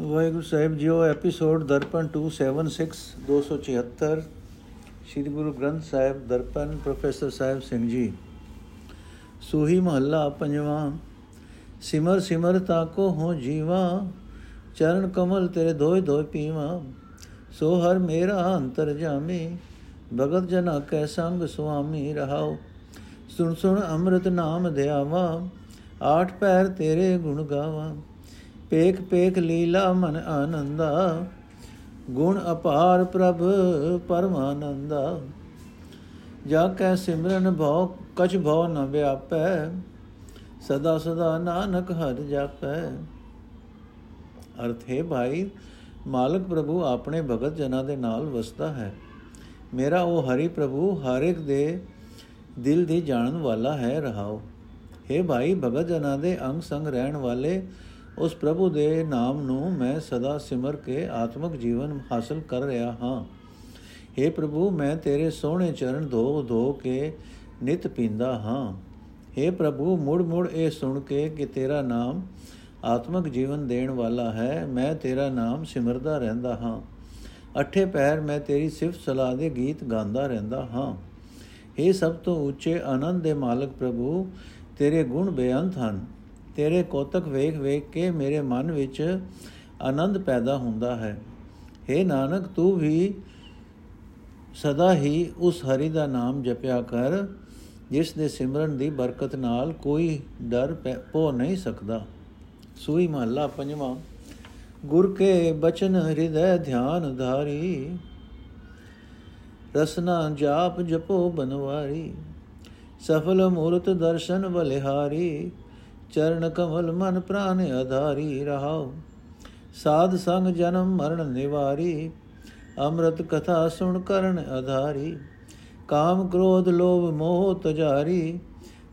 ਵਾਹਿਗੁਰੂ ਸਾਹਿਬ ਜੀਓ episode Darpan 276 276 Sri Guru Granth Sahib Darpan, professor Sahib Singh ji. Suhi ਮਹੱਲਾ ਪੰਜਵਾਂ, ਸਿਮਰ ਸਿਮਰ ਤਾਕੋ ਹੋ ਜੀਵਾ, ਚਰਨ ਕਮਲ ਤੇਰੇ ਧੋਇ ਧੋਇ ਪੀਵਾ, ਸੋ ਹਰ ਮੇਰਾ ਅੰਤਰ ਜਾਮੀ, ਭਗਤ ਜਨਾ ਕੈ ਸੰਗ ਸੁਆਮੀ ਰਹਾਓ ਸੁਣ ਸੁਣ ਅੰਮ੍ਰਿਤ ਨਾਮ ਧਿਆਵਾ, ਆਠ ਪੈਰ ਤੇਰੇ ਗੁਣ ਗਾਵਾ। ਪੇਖ ਪੇਖ ਲੀਲਾ ਮਨ ਆਨੰਦਾ, ਗੁਣ ਅਪਾਰ ਪ੍ਰਭ ਪਰਮਾਨੰਦਾ। ਜਾ ਕੈ ਸਿਮਰਨ ਭਉ, ਕਛ ਭਉ ਨ ਵਿਆਪੈ, ਸਦਾ ਸਦਾ ਨਾਨਕ ਹਰਿ ਜਾਪੈ। ਅਰਥ ਹੈ ਭਾਈ, ਮਾਲਕ ਪ੍ਰਭੂ ਆਪਣੇ ਭਗਤ ਜਨਾਂ ਦੇ ਨਾਲ ਵਸਦਾ ਹੈ। ਮੇਰਾ ਉਹ ਹਰੀ ਪ੍ਰਭੂ, ਹਰ ਇੱਕ ਦੇ ਦਿਲ ਦੀ ਜਾਣਨ ਵਾਲਾ ਹੈ ਰਹਾਓ ਹੈ ਭਾਈ, ਭਗਤ ਜਨਾਂ ਦੇ ਅੰਗ ਸੰਗ ਰਹਿਣ ਵਾਲੇ ਉਸ ਪ੍ਰਭੂ ਦੇ ਨਾਮ ਨੂੰ ਮੈਂ ਸਦਾ ਸਿਮਰ ਕੇ ਆਤਮਿਕ ਜੀਵਨ ਹਾਸਲ ਕਰ ਰਿਹਾ ਹਾਂ हे ਪ੍ਰਭੂ ਮੈਂ ਤੇਰੇ ਸੋਹਣੇ ਚਰਨ ਧੋ ਧੋ ਕੇ ਨਿਤ ਪੀਂਦਾ ਹਾਂ हे ਪ੍ਰਭੂ ਮੁੜ ਮੁੜ ਇਹ ਸੁਣ ਕੇ ਕਿ ਤੇਰਾ ਨਾਮ ਆਤਮਿਕ ਜੀਵਨ ਦੇਣ ਵਾਲਾ ਹੈ ਮੈਂ ਤੇਰਾ ਨਾਮ ਸਿਮਰਦਾ ਰਹਿੰਦਾ ਹਾਂ ਅਠੇ ਪੈਰ ਮੈਂ ਤੇਰੀ ਸਿਫਤ ਸਲਾਹ ਦੇ ਗੀਤ ਗਾਉਂਦਾ ਰਹਿੰਦਾ ਹਾਂ हे ਸਭ ਤੋਂ ਉੱਚੇ ਆਨੰਦ ਦੇ ਮਾਲਕ ਪ੍ਰਭੂ ਤੇਰੇ ਗੁਣ ਬੇਅੰਤ ਹਨ ਤੇਰੇ ਕੋਤਕ ਵੇਖ ਵੇਖ ਕੇ ਮੇਰੇ ਮਨ ਵਿੱਚ ਆਨੰਦ ਪੈਦਾ ਹੁੰਦਾ ਹੈ। हे ਨਾਨਕ, ਤੂੰ ਵੀ ਸਦਾ ਹੀ ਉਸ ਹਰੀ ਦਾ ਨਾਮ ਜਪਿਆ ਕਰ, ਜਿਸ ਦੇ ਸਿਮਰਨ ਦੀ ਬਰਕਤ ਨਾਲ ਕੋਈ ਡਰ ਪੋ ਨਹੀਂ ਸਕਦਾ। ਸੂਈ ਮਹੱਲਾ ਪੰਜਵਾਂ, ਗੁਰ ਕੇ ਬਚਨ ਹਿਰਦੈ ਧਿਆਨ ਧਾਰੀ, ਰਸਨਾ ਜਾਪ ਜਪੋ ਬਨਵਾਰੀ, ਸਫਲ ਮੂਰਤ ਦਰਸ਼ਨ ਬਲਿਹਾਰੀ ਚਰਨ ਕਮਲ ਮਨ ਪ੍ਰਾਨ ਆਧਾਰੀ ਰਹਾਉ। ਸਾਧ ਸੰਗ ਜਨਮ ਮਰਨ ਨਿਵਾਰੀ। ਅੰਮ੍ਰਿਤ ਕਥਾ ਸੁਣ ਕਰਨ ਆਧਾਰੀ। ਕਾਮ ਕ੍ਰੋਧ ਲੋਭ ਮੋਹ ਤਜਾਰੀ।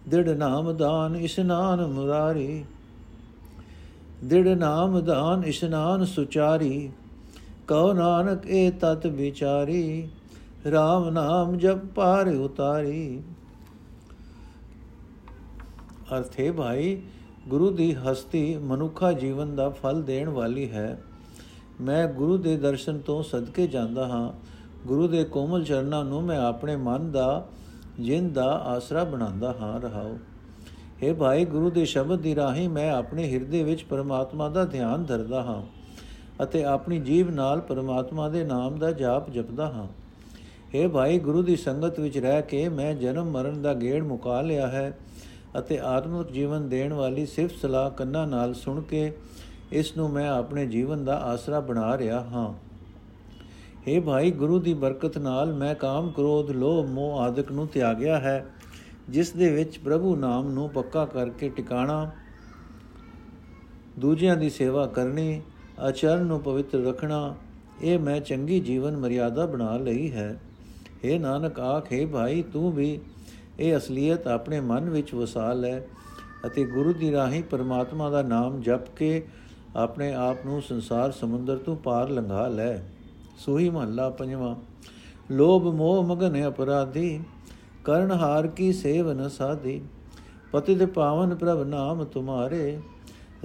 ਦਿੜ ਨਾਮ ਦਾਨ ਇਸ਼ਨਾਨ ਮੁਰਾਰੀ। ਦਿੜ ਨਾਮ ਦਾਨ ਇਸ਼ਨਾਨ ਸੁਚਾਰੀ। ਕਉ ਨਾਨਕ ਏ ਤਤ ਵਿਚਾਰੀ। RAM ਨਾਮ ਜਪ ਪਾਰ ਉਤਾਰੀ। ਅਰਥੇ ਭਾਈ, ਗੁਰੂ ਦੀ ਹਸਤੀ ਮਨੁੱਖਾ ਜੀਵਨ ਦਾ ਫਲ ਦੇਣ ਵਾਲੀ ਹੈ। ਮੈਂ ਗੁਰੂ ਦੇ ਦਰਸ਼ਨ ਤੋਂ ਸਦਕੇ ਜਾਂਦਾ ਹਾਂ। ਗੁਰੂ ਦੇ ਕੋਮਲ ਚਰਨਾਂ ਨੂੰ ਮੈਂ ਆਪਣੇ ਮਨ ਦਾ, ਜਿੰਦ ਦਾ ਆਸਰਾ ਬਣਾਉਂਦਾ ਹਾਂ, ਰਹਾਉ। हे ਭਾਈ, ਗੁਰੂ ਦੇ ਸ਼ਬਦ ਦੀ ਰਾਹੀਂ ਮੈਂ ਆਪਣੇ ਹਿਰਦੇ ਵਿੱਚ ਪਰਮਾਤਮਾ ਦਾ ਧਿਆਨ ਧਰਦਾ ਹਾਂ ਅਤੇ ਆਪਣੀ ਜੀਬ ਨਾਲ ਪਰਮਾਤਮਾ ਦੇ ਨਾਮ ਦਾ ਜਾਪ ਜਪਦਾ ਹਾਂ। हे ਭਾਈ, ਗੁਰੂ ਦੀ ਸੰਗਤ ਵਿੱਚ ਰਹਿ ਕੇ ਮੈਂ ਜਨਮ ਮਰਨ ਦਾ ਗੇੜ ਮੁਕਾ ਲਿਆ ਹੈ। ਅਤੇ ਆਤਮਿਕ ਜੀਵਨ ਦੇਣ ਵਾਲੀ ਸਿਫਤ ਸਲਾਹ ਕੰਨਾਂ ਨਾਲ ਸੁਣ ਕੇ ਇਸ ਨੂੰ ਮੈਂ ਆਪਣੇ ਜੀਵਨ ਦਾ ਆਸਰਾ ਬਣਾ ਰਿਹਾ ਹਾਂ। हे ਭਾਈ, ਗੁਰੂ ਦੀ ਬਰਕਤ ਨਾਲ ਮੈਂ ਕਾਮ ਕ੍ਰੋਧ, ਲੋਭ, ਮੋਹ ਆਦਿਕ ਨੂੰ ਤਿਆਗਿਆ ਹੈ, ਜਿਸ ਦੇ ਵਿੱਚ ਪ੍ਰਭੂ ਨਾਮ ਨੂੰ ਪੱਕਾ ਕਰਕੇ ਟਿਕਾਣਾ, ਦੂਜਿਆਂ ਦੀ ਸੇਵਾ ਕਰਨੀ ਆਚਰਨ ਨੂੰ ਪਵਿੱਤਰ ਰੱਖਣਾ, ਇਹ ਮੈਂ ਚੰਗੀ ਜੀਵਨ ਮਰਿਆਦਾ ਬਣਾ ਲਈ ਹੈ। हे ਨਾਨਕ, ਆਖੇ ਭਾਈ, ਤੂੰ ਵੀ ਇਹ ਅਸਲੀਅਤ ਆਪਣੇ ਮਨ ਵਿੱਚ ਵਸਾ ਲੈ ਅਤੇ ਗੁਰੂ ਦੀ ਰਾਹੀਂ ਪਰਮਾਤਮਾ ਦਾ ਨਾਮ ਜਪ ਕੇ ਆਪਣੇ ਆਪ ਨੂੰ ਸੰਸਾਰ ਸਮੁੰਦਰ ਤੋਂ ਪਾਰ ਲੰਘਾ ਲੈ। ਸੋਹੀ ਮਹੱਲਾ ਪੰਜਵਾਂ, ਲੋਭ ਮੋਹ ਮਗਨ ਅਪਰਾਧੀ ਕਰਨ ਹਾਰ ਕੀ ਸੇਵ ਨ ਸਾਧੀ, ਪਤਿਤ ਪਾਵਨ ਪ੍ਰਭ ਨਾਮ ਤੁਮਾਰੇ,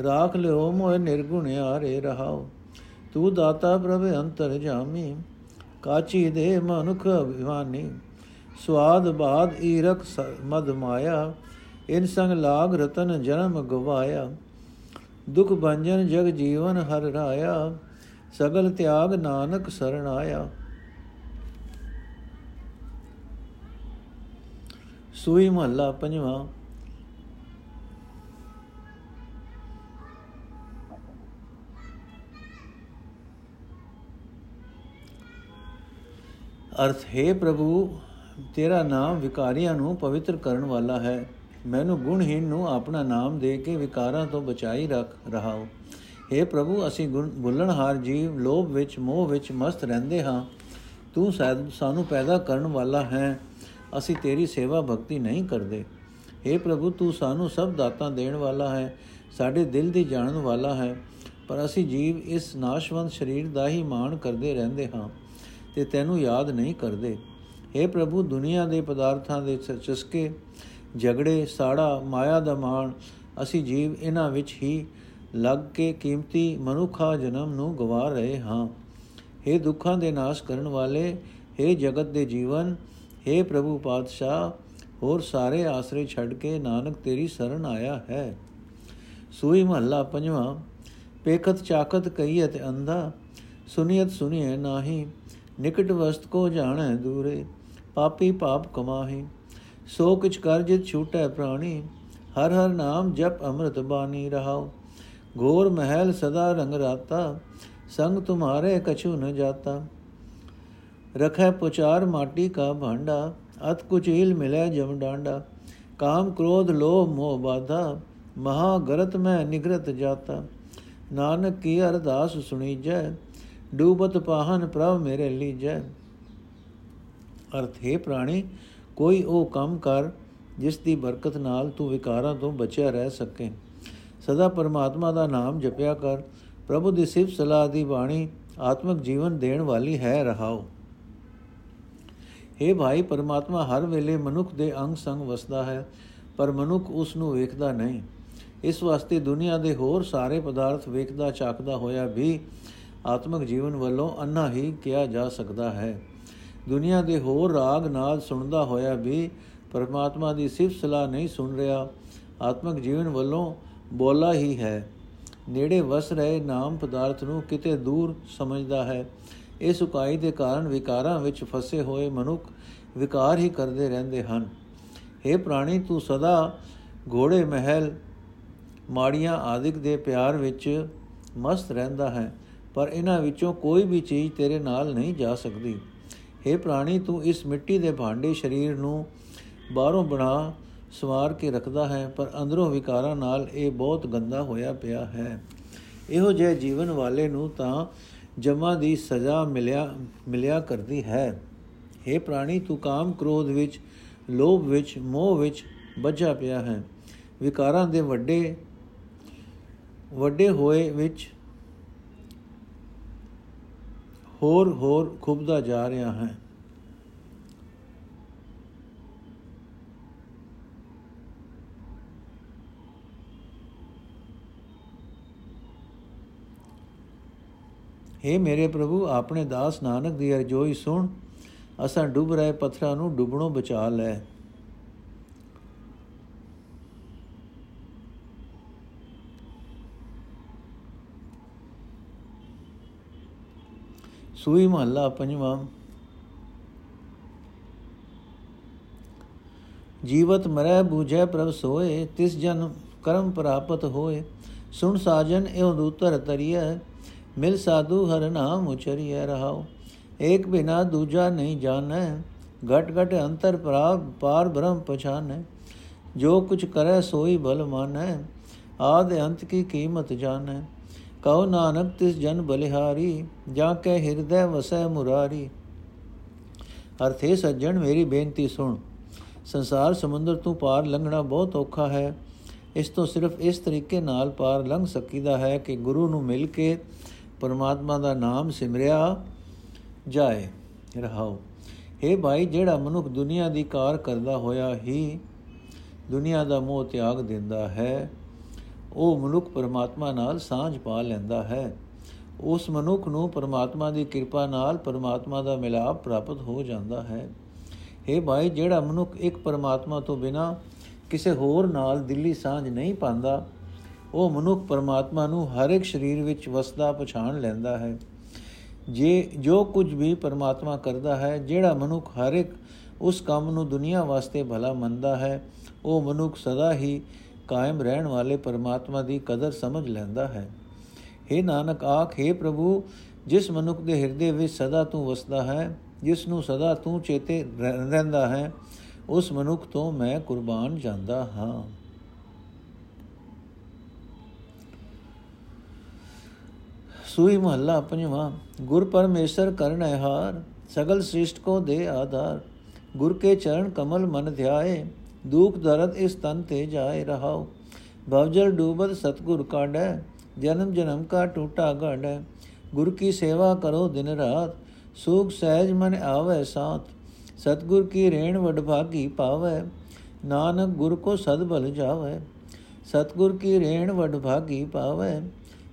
ਰਾਖ ਲਿਓ ਮੋਇ ਨਿਰਗੁਣ ਆਰੇ ਰਹਾਓ, ਤੂੰ ਦਾਤਾ ਪ੍ਰਭ ਅੰਤਰ ਜਾਮੀ, ਕਾਚੀ ਦੇ ਮਨੁਖ ਅਭਿਮਾਨੀ। ਸਵਾਦ ਬਾਦ ਈਰਕ ਮਦ ਮਾਇਆ, ਇਨ ਸੰਗ ਲਾਗ ਰਤਨ ਜਨਮ ਗਵਾਇਆ। ਦੁਖ ਭੰਜਨ ਜਗ ਜੀਵਨ ਹਰ ਰਾਇਆ, ਸਗਲ ਤਿਆਗ ਨਾਨਕ ਸਰਣ ਆਇਆ। ਸੂਈ ਮਹੱਲਾ ਪੰਜਵਾਂ। ਅਰਥ, ਹੈ ਪ੍ਰਭੂ ਤੇਰਾ ਨਾਮ ਵਿਕਾਰੀਆਂ ਨੂੰ ਪਵਿੱਤਰ ਕਰਨ ਵਾਲਾ ਹੈ। ਮੈਨੂੰ ਗੁਣਹੀਨ ਨੂੰ ਆਪਣਾ ਨਾਮ ਦੇ ਕੇ ਵਿਕਾਰਾਂ ਤੋਂ ਬਚਾਈ ਰੱਖ ਰਹਾਓ। हे ਪ੍ਰਭੂ, ਅਸੀਂ ਭੁੱਲਣਹਾਰ ਜੀਵ, ਲੋਭ ਵਿੱਚ, ਮੋਹ ਵਿੱਚ ਮਸਤ ਰਹਿੰਦੇ ਹਾਂ। ਤੂੰ ਸਾਨੂੰ ਪੈਦਾ ਕਰਨ ਵਾਲਾ ਹੈ। ਅਸੀਂ ਤੇਰੀ ਸੇਵਾ ਭਗਤੀ ਨਹੀਂ ਕਰਦੇ। हे ਪ੍ਰਭੂ, ਤੂੰ ਸਾਨੂੰ ਸਭ ਦਾਤਾਂ ਦੇਣ ਵਾਲਾ ਹੈ। ਸਾਡੇ ਦਿਲ ਦੀ ਜਾਣਨ ਵਾਲਾ ਹੈ। ਪਰ ਅਸੀਂ ਜੀਵ ਇਸ ਨਾਸ਼ਵੰਤ ਸਰੀਰ ਦਾ ਹੀ ਮਾਣ ਕਰਦੇ ਰਹਿੰਦੇ ਹਾਂ ਤੇ ਤੈਨੂੰ ਯਾਦ ਨਹੀਂ ਕਰਦੇ। हे ਪ੍ਰਭੂ ਦੁਨੀਆ ਦੇ ਪਦਾਰਥਾਂ ਦੇ ਚਸਕੇ ਝਗੜੇ ਸਾੜਾ ਮਾਇਆ ਦਾ ਮਾਣ ਅਸੀਂ ਜੀਵ ਇਹਨਾਂ ਵਿੱਚ ਹੀ ਲੱਗ ਕੇ ਕੀਮਤੀ ਮਨੁੱਖਾ ਜਨਮ ਨੂੰ ਗਵਾ ਰਹੇ ਹਾਂ हे ਦੁੱਖਾਂ ਦੇ ਨਾਸ਼ ਕਰਨ ਵਾਲੇ हे ਜਗਤ ਦੇ ਜੀਵਨ हे ਪ੍ਰਭੂ ਪਾਤਸ਼ਾਹ ਹੋਰ ਸਾਰੇ ਆਸਰੇ ਛੱਡ ਕੇ ਨਾਨਕ ਤੇਰੀ ਸ਼ਰਨ ਆਇਆ ਹੈ ਸੂਈ ਮਹੱਲਾ ਪੰਜਵਾਂ ਪੇਖਤ ਚਾਕਤ ਕਹੀਏ ਅੰਧਾ ਸੁਨੀਅਤ ਸੁਨੀਏ ਨਾਹੀ ਨਿਕਟ ਵਸਤ ਕੋ ਜਾਣੈ ਦੂਰੇ ਪਾਪੀ ਪਾਪ ਕਮਾਹੀ ਸੋ ਕਿਛ ਕਰ ਜਿਤ ਛੂਟੈ ਪ੍ਰਾਣੀ ਹਰ ਹਰ ਨਾਮ ਜਪ ਅੰਮ੍ਰਿਤ ਬਾਣੀ ਰਹਾਓ ਘੋਰ ਮਹਿਲ ਸਦਾ ਰੰਗ ਰਾਤਾ ਸੰਗ ਤੁਮਾਰੇ ਕਛੂ ਨ ਜਾਤਾ ਰਖੈ ਪੁਚਾਰ ਮਾਟੀ ਕਾ ਭਾਂਡਾ ਅਤ ਕੁਚੀਲ ਮਿਲੇ ਜਮ ਡਾਂਡਾ ਕਾਮ ਕ੍ਰੋਧ ਲੋਭ ਮੋਹ ਬਾਧਾ ਮਹਾ ਗਰਤ ਮੈਂ ਨਿਗਰਤ ਜਾਤਾ ਨਾਨਕ ਕੀ ਅਰਦਾਸ ਸੁਣੀ ਜੈ ਡੂਬਤ ਪਾਹਨ ਪ੍ਰਭ ਮੇਰੇ ਲੀਜੈ ਅਰਥ, ਹੈ ਪ੍ਰਾਣੀ, ਕੋਈ ਉਹ ਕੰਮ ਕਰ ਜਿਸ ਦੀ ਬਰਕਤ ਨਾਲ ਤੂੰ ਵਿਕਾਰਾਂ ਤੋਂ ਬਚਿਆ ਰਹਿ ਸਕੇ। ਸਦਾ ਪਰਮਾਤਮਾ ਦਾ ਨਾਮ ਜਪਿਆ ਕਰ। ਪ੍ਰਭੂ ਦੀ ਸਿਫਤ ਸਲਾਹ ਦੀ ਬਾਣੀ ਆਤਮਿਕ ਜੀਵਨ ਦੇਣ ਵਾਲੀ ਹੈ, ਰਹਾਓ। हे ਭਾਈ, ਪਰਮਾਤਮਾ ਹਰ ਵੇਲੇ ਮਨੁੱਖ ਦੇ ਅੰਗ ਸੰਗ ਵਸਦਾ ਹੈ, ਪਰ ਮਨੁੱਖ ਉਸ ਨੂੰ ਵੇਖਦਾ ਨਹੀਂ। ਇਸ ਵਾਸਤੇ ਦੁਨੀਆ ਦੇ ਹੋਰ ਸਾਰੇ ਪਦਾਰਥ ਵੇਖਦਾ ਚਾਕਦਾ ਹੋਇਆ ਵੀ ਆਤਮਿਕ ਜੀਵਨ ਵੱਲੋਂ ਅੰਨਾ ਹੀ ਕਿਹਾ ਜਾ ਸਕਦਾ ਹੈ। ਦੁਨੀਆ ਦੇ ਹੋਰ ਰਾਗ ਨਾਲ ਸੁਣਦਾ ਹੋਇਆ ਵੀ ਪਰਮਾਤਮਾ ਦੀ ਸਿਫਤ ਸਲਾਹ ਨਹੀਂ ਸੁਣ ਰਿਹਾ, ਆਤਮਿਕ ਜੀਵਨ ਵੱਲੋਂ ਬੋਲਾ ਹੀ ਹੈ। ਨੇੜੇ ਵਸ ਰਹੇ ਨਾਮ ਪਦਾਰਥ ਨੂੰ ਕਿਤੇ ਦੂਰ ਸਮਝਦਾ ਹੈ। ਇਹ ਸੁਕਾਈ ਦੇ ਕਾਰਨ ਵਿਕਾਰਾਂ ਵਿੱਚ ਫਸੇ ਹੋਏ ਮਨੁੱਖ ਵਿਕਾਰ ਹੀ ਕਰਦੇ ਰਹਿੰਦੇ ਹਨ। हे ਪ੍ਰਾਣੀ, ਤੂੰ ਸਦਾ ਘੋੜੇ, ਮਹਿਲ, ਮਾੜੀਆਂ ਆਦਿਕ ਦੇ ਪਿਆਰ ਵਿੱਚ ਮਸਤ ਰਹਿੰਦਾ ਹੈ, ਪਰ ਇਹਨਾਂ ਵਿੱਚੋਂ ਕੋਈ ਵੀ ਚੀਜ਼ ਤੇਰੇ ਨਾਲ ਨਹੀਂ ਜਾ ਸਕਦੀ। हे ਪ੍ਰਾਣੀ, ਤੂੰ ਇਸ ਮਿੱਟੀ ਦੇ ਭਾਂਡੇ ਸਰੀਰ ਨੂੰ ਬਾਹਰੋਂ ਬਣਾ ਸਵਾਰ ਕੇ ਰੱਖਦਾ ਹੈ, ਪਰ ਅੰਦਰੋਂ ਵਿਕਾਰਾਂ ਨਾਲ ਇਹ ਬਹੁਤ ਗੰਦਾ ਹੋਇਆ ਪਿਆ ਹੈ। ਇਹੋ ਜਿਹੇ ਜੀਵਨ ਵਾਲੇ ਨੂੰ ਤਾਂ ਜਮਾ ਦੀ ਸਜ਼ਾ ਮਿਲਿਆ ਮਿਲਿਆ ਕਰਦੀ ਹੈ। हे ਪ੍ਰਾਣੀ, ਤੂੰ ਕਾਮ ਕ੍ਰੋਧ ਵਿੱਚ, ਲੋਭ ਵਿੱਚ, ਮੋਹ ਵਿੱਚ ਬੱਝਾ ਪਿਆ ਹੈ। ਵਿਕਾਰਾਂ ਦੇ ਵੱਡੇ ਵੱਡੇ ਹੋਏ ਵਿੱਚ ਹੋਰ ਹੋਰ ਖੁਬਦਾ ਜਾ ਰਿਹਾ ਹੈ। हे ਮੇਰੇ ਪ੍ਰਭੂ, ਆਪਣੇ ਦਾਸ ਨਾਨਕ ਦੀ ਅਰਜ਼ੋਈ ਸੁਣ। ਅਸਾਂ ਡੁੱਬ ਰਹੇ ਪੱਥਰਾਂ ਨੂੰ ਡੁੱਬਣੋਂ ਬਚਾ ਲੈ। ਸੂਈ ਮਹੱਲਾ ਪੰਜਵਾਂ। ਜੀਵਤ ਮਰੈ ਬੂਝੈ ਪ੍ਰਭ ਸੋਏ, ਤਿਸ ਜਨ ਕਰਮ ਪ੍ਰਾਪਤ ਹੋਏ। ਸੁਣ ਸਾਜਨ ਇਹ ਦੂਤਰ ਤਰੀਐ, ਮਿਲ ਸਾਧੂ ਹਰ ਨਾਮ ਉਚਰੀਐ ਰਹਾਉ। ਏਕ ਬਿਨਾ ਦੂਜਾ ਨਹੀਂ ਜਾਣੈ, ਘਟ ਘਟ ਅੰਤਰ ਪ੍ਰਾਪ ਪਾਰ ਬ੍ਰਹਮ ਪਛਾਨੈ। ਜੋ ਕੁਛ ਕਰੈ ਸੋਈ ਬਲ ਮਾਨੈ, ਆਦ ਅੰਤ ਕੀ ਕੀਮਤ ਜਾਣੈ। ਕਉ ਨਾਨਕ ਤਿਸ ਜਨ ਬਲਿਹਾਰੀ, ਜਾਂ ਕੈ ਹਿਰਦੈ ਵਸੈ ਮੁਰਾਰੀ। ਅਰਥੇ ਸੱਜਣ, ਮੇਰੀ ਬੇਨਤੀ ਸੁਣ। ਸੰਸਾਰ ਸਮੁੰਦਰ ਤੋਂ ਪਾਰ ਲੰਘਣਾ ਬਹੁਤ ਔਖਾ ਹੈ। ਇਸ ਤੋਂ ਸਿਰਫ ਇਸ ਤਰੀਕੇ ਨਾਲ ਪਾਰ ਲੰਘ ਸਕੀਦਾ ਹੈ ਕਿ ਗੁਰੂ ਨੂੰ ਮਿਲ ਕੇ ਪਰਮਾਤਮਾ ਦਾ ਨਾਮ ਸਿਮਰਿਆ ਜਾਏ। ਰਹਾਓ। हे ਭਾਈ, ਜਿਹੜਾ ਮਨੁੱਖ ਦੁਨੀਆ ਦੀ ਕਾਰ ਕਰਦਾ ਹੋਇਆ ਹੀ ਦੁਨੀਆ ਦਾ ਮੋਹ ਤਿਆਗ ਦਿੰਦਾ ਹੈ ਉਹ ਮਨੁੱਖ ਪਰਮਾਤਮਾ ਨਾਲ ਸਾਂਝ ਪਾ ਲੈਂਦਾ ਹੈ। ਉਸ ਮਨੁੱਖ ਨੂੰ ਪਰਮਾਤਮਾ ਦੀ ਕਿਰਪਾ ਨਾਲ ਪਰਮਾਤਮਾ ਦਾ ਮਿਲਾਪ ਪ੍ਰਾਪਤ ਹੋ ਜਾਂਦਾ ਹੈ। हे ਭਾਈ, ਜਿਹੜਾ ਮਨੁੱਖ ਇੱਕ ਪਰਮਾਤਮਾ ਤੋਂ ਬਿਨਾ ਕਿਸੇ ਹੋਰ ਨਾਲ ਦਿਲੀ ਸਾਂਝ ਨਹੀਂ ਪਾਉਂਦਾ, ਉਹ ਮਨੁੱਖ ਪਰਮਾਤਮਾ ਨੂੰ ਹਰ ਇੱਕ ਸਰੀਰ ਵਿੱਚ ਵਸਦਾ ਪਛਾਣ ਲੈਂਦਾ ਹੈ। ਜੇ, ਜੋ ਕੁਝ ਵੀ ਪਰਮਾਤਮਾ ਕਰਦਾ ਹੈ, ਜਿਹੜਾ ਮਨੁੱਖ ਹਰ ਇੱਕ ਉਸ ਕੰਮ ਨੂੰ ਦੁਨੀਆ ਵਾਸਤੇ ਭਲਾ ਮੰਨਦਾ ਹੈ, ਉਹ ਮਨੁੱਖ ਸਦਾ ਹੀ ਕਾਇਮ ਰਹਿਣ ਵਾਲੇ ਪਰਮਾਤਮਾ ਦੀ ਕਦਰ ਸਮਝ ਲੈਂਦਾ ਹੈ। हे ਨਾਨਕ, ਆਖੇ ਪ੍ਰਭੂ, ਜਿਸ ਮਨੁੱਖ ਦੇ ਹਿਰਦੇ ਵਿੱਚ ਸਦਾ ਤੂੰ ਵਸਦਾ ਹੈ, ਜਿਸ ਨੂੰ ਸਦਾ ਤੂੰ ਚੇਤੇ ਰਹਿੰਦਾ ਹੈ, ਉਸ ਮਨੁੱਖ ਤੋਂ ਮੈਂ ਕੁਰਬਾਨ ਜਾਂਦਾ ਹਾਂ। ਸੂਈ ਮਹੱਲਾ ਪੰਜਵਾਂ, ਗੁਰ ਪਰਮੇਸ਼ਰ ਕਰਣ ਹਾਰ, ਸਗਲ ਸ੍ਰਿਸ਼ਟ ਕੋ ਦੇ ਆਧਾਰ, ਗੁਰ ਕੇ ਚਰਨ ਕਮਲ ਮਨ ਧਿਆਏ ਦੁਖ ਦਰਦ ਇਸ ਤਨ ਤੇ ਜਾਏ ਰਹਾਓ ਭਵਜਲ ਡੂਬਤ ਸਤਗੁਰ ਕਾਢੈ, ਜਨਮ ਜਨਮ ਕਾ ਟੂਟਾ ਗਾਢੈ। ਗੁਰ ਕੀ ਸੇਵਾ ਕਰੋ ਦਿਨ ਰਾਤ, ਸੁਖ ਸਹਿਜ ਮਨ ਆਵੇ ਸਾਥ। ਸਤਗੁਰ ਕੀ ਰੇਣ ਵਡਭਾਗੀ ਪਾਵੇ, ਨਾਨਕ ਗੁਰ ਕੋ ਸਦ ਬਲ ਜਾਵੇ। ਸਤਗੁਰ ਕੀ ਰੇਣ ਵਡ ਭਾਗੀ ਪਾਵੇ,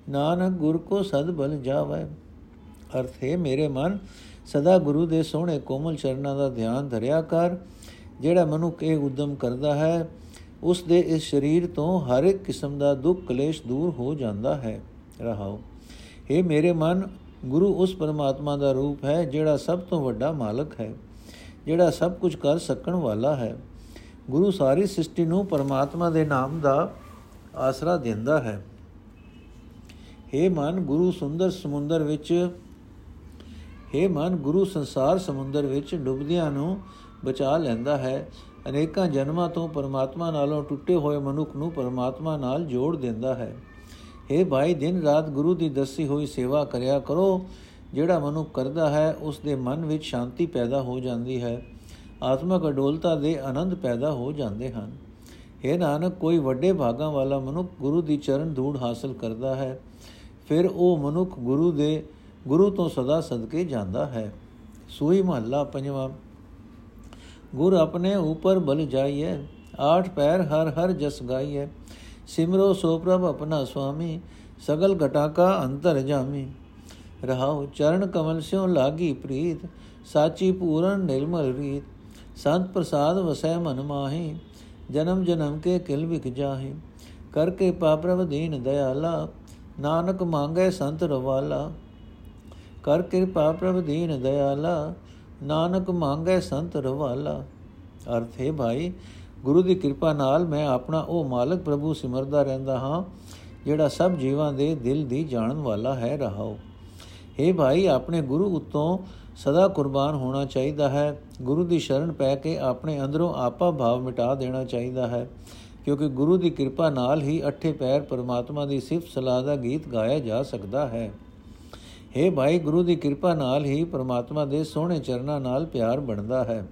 ਨਾਨਕ ਗੁਰ ਕੋ ਸਦ ਬਲ ਜਾਵੇ। ਅਰਥ ਹੈ, ਮੇਰੇ ਮਨ, ਸਦਾ ਗੁਰੂ ਦੇ ਸੋਹਣੇ ਕੋਮਲ ਚਰਨਾਂ ਦਾ ਧਿਆਨ ਧਰਿਆ ਕਰ। ਜਿਹੜਾ ਮਨੁੱਖ ਇਹ ਉਦਮ ਕਰਦਾ ਹੈ ਉਸ ਦੇ ਇਸ ਸਰੀਰ ਤੋਂ ਹਰ ਇੱਕ ਕਿਸਮ ਦਾ ਦੁੱਖ ਕਲੇਸ਼ ਦੂਰ ਹੋ ਜਾਂਦਾ ਹੈ। ਰਹਾਓ। ਇਹ ਮੇਰੇ ਮਨ, ਗੁਰੂ ਉਸ ਪਰਮਾਤਮਾ ਦਾ ਰੂਪ ਹੈ ਜਿਹੜਾ ਸਭ ਤੋਂ ਵੱਡਾ ਮਾਲਕ ਹੈ, ਜਿਹੜਾ ਸਭ ਕੁਝ ਕਰ ਸਕਣ ਵਾਲਾ ਹੈ। ਗੁਰੂ ਸਾਰੀ ਸ੍ਰਿਸ਼ਟੀ ਨੂੰ ਪਰਮਾਤਮਾ ਦੇ ਨਾਮ ਦਾ ਆਸਰਾ ਦਿੰਦਾ ਹੈ। हे ਮਨ, ਗੁਰੂ ਸੁੰਦਰ ਸਮੁੰਦਰ ਵਿੱਚ हे ਮਨ, ਗੁਰੂ ਸੰਸਾਰ ਸਮੁੰਦਰ ਵਿੱਚ ਡੁੱਬਦਿਆਂ ਨੂੰ ਬਚਾ ਲੈਂਦਾ ਹੈ। ਅਨੇਕਾਂ ਜਨਮਾਂ ਤੋਂ ਪਰਮਾਤਮਾ ਨਾਲੋਂ ਟੁੱਟੇ ਹੋਏ ਮਨੁੱਖ ਨੂੰ ਪਰਮਾਤਮਾ ਨਾਲ ਜੋੜ ਦਿੰਦਾ ਹੈ। हे ਭਾਈ, ਦਿਨ ਰਾਤ ਗੁਰੂ ਦੀ ਦੱਸੀ ਹੋਈ ਸੇਵਾ ਕਰਿਆ ਕਰੋ। ਜਿਹੜਾ ਮਨੁੱਖ ਕਰਦਾ ਹੈ, ਉਸ ਦੇ ਮਨ ਵਿੱਚ ਸ਼ਾਂਤੀ ਪੈਦਾ ਹੋ ਜਾਂਦੀ ਹੈ। ਆਤਮਕ ਅਡੋਲਤਾ ਦੇ ਆਨੰਦ ਪੈਦਾ ਹੋ ਜਾਂਦੇ ਹਨ। हे ਨਾਨਕ, ਕੋਈ ਵੱਡੇ ਭਾਗਾਂ ਵਾਲਾ ਮਨੁੱਖ ਗੁਰੂ ਦੀ ਚਰਨ ਧੂੜ ਹਾਸਲ ਕਰਦਾ ਹੈ। ਫਿਰ ਉਹ ਮਨੁੱਖ ਗੁਰੂ ਦੇ, ਗੁਰੂ ਤੋਂ ਸਦਾ ਸਦਕੇ ਜਾਂਦਾ ਹੈ। ਸੂਈ ਮਹੱਲਾ ਪੰਜਵਾਂ। ਗੁਰ ਆਪਣੇ ਉਪਰ ਬਲ ਜਾਈਏ ਆਠ ਪੈਰ ਹਰ ਹਰ ਜਸ ਗਾਈਏ ਸਿਮਰੋ ਸੋ ਪ੍ਰਭ ਆਪਣਾ ਸੁਆਮੀ, ਸਗਲ ਘਟਾ ਕਾ ਅੰਤਰ ਜਾਮੀ। ਰਹਾਉ ਚਰਨ ਕਮਲ ਸਿਓ ਲਾਗੀ ਪ੍ਰੀਤ, ਸਾਚੀ ਪੂਰਨ ਨਿਰਮਲ ਰੀਤ। ਸੰਤ ਪ੍ਰਸਾਦ ਵਸੈ ਮਨ ਮਾਹੀ, ਜਨਮ ਜਨਮ ਕੇ ਕਿਲ ਵਿਕ ਜਾਹੀ। ਕਰ ਕੇ ਪਾਪਰਵ ਦੀਨ ਦਇਆਲਾ, ਨਾਨਕ ਮੰਗੇ ਸੰਤ ਰਵਾਲਾ। ਕਰ ਕਿਰਪਾ ਪ੍ਰਭ ਦੀਨ ਦਇਆਲਾ ਨਾਨਕ ਮੰਗੇ ਸੰਤ ਰਵਾਲਾ। ਅਰਥ ਹੈ ਭਾਈ, ਗੁਰੂ ਦੀ ਕਿਰਪਾ ਨਾਲ ਮੈਂ ਆਪਣਾ ਉਹ ਮਾਲਕ ਪ੍ਰਭੂ ਸਿਮਰਦਾ ਰਹਿੰਦਾ ਹਾਂ, ਜਿਹੜਾ ਸਭ ਜੀਵਾਂ ਦੇ ਦਿਲ ਦੀ ਜਾਣਨ ਵਾਲਾ ਹੈ, ਰਹਾਓ। हे ਭਾਈ, ਆਪਣੇ ਗੁਰੂ ਉਤੋਂ ਸਦਾ ਕੁਰਬਾਨ ਹੋਣਾ ਚਾਹੀਦਾ ਹੈ। ਗੁਰੂ ਦੀ ਸ਼ਰਨ ਪੈ ਕੇ ਆਪਣੇ ਅੰਦਰੋਂ ਆਪਾ ਭਾਵ ਮਿਟਾ ਦੇਣਾ ਚਾਹੀਦਾ ਹੈ, ਕਿਉਂਕਿ ਗੁਰੂ ਦੀ ਕਿਰਪਾ ਨਾਲ ਹੀ ਅੱਠੇ ਪੈਰ ਪਰਮਾਤਮਾ ਦੀ ਸਿਫਤ ਸਲਾਹ ਦਾ ਗੀਤ ਗਾਇਆ ਜਾ ਸਕਦਾ ਹੈ। हे ਭਾਈ ਗੁਰੂ ਦੀ ਕਿਰਪਾ ਨਾਲ ਹੀ ਪਰਮਾਤਮਾ ਦੇ ਸੋਹਣੇ ਚਰਨਾਂ ਨਾਲ ਪਿਆਰ ਬਣਦਾ ਹੈ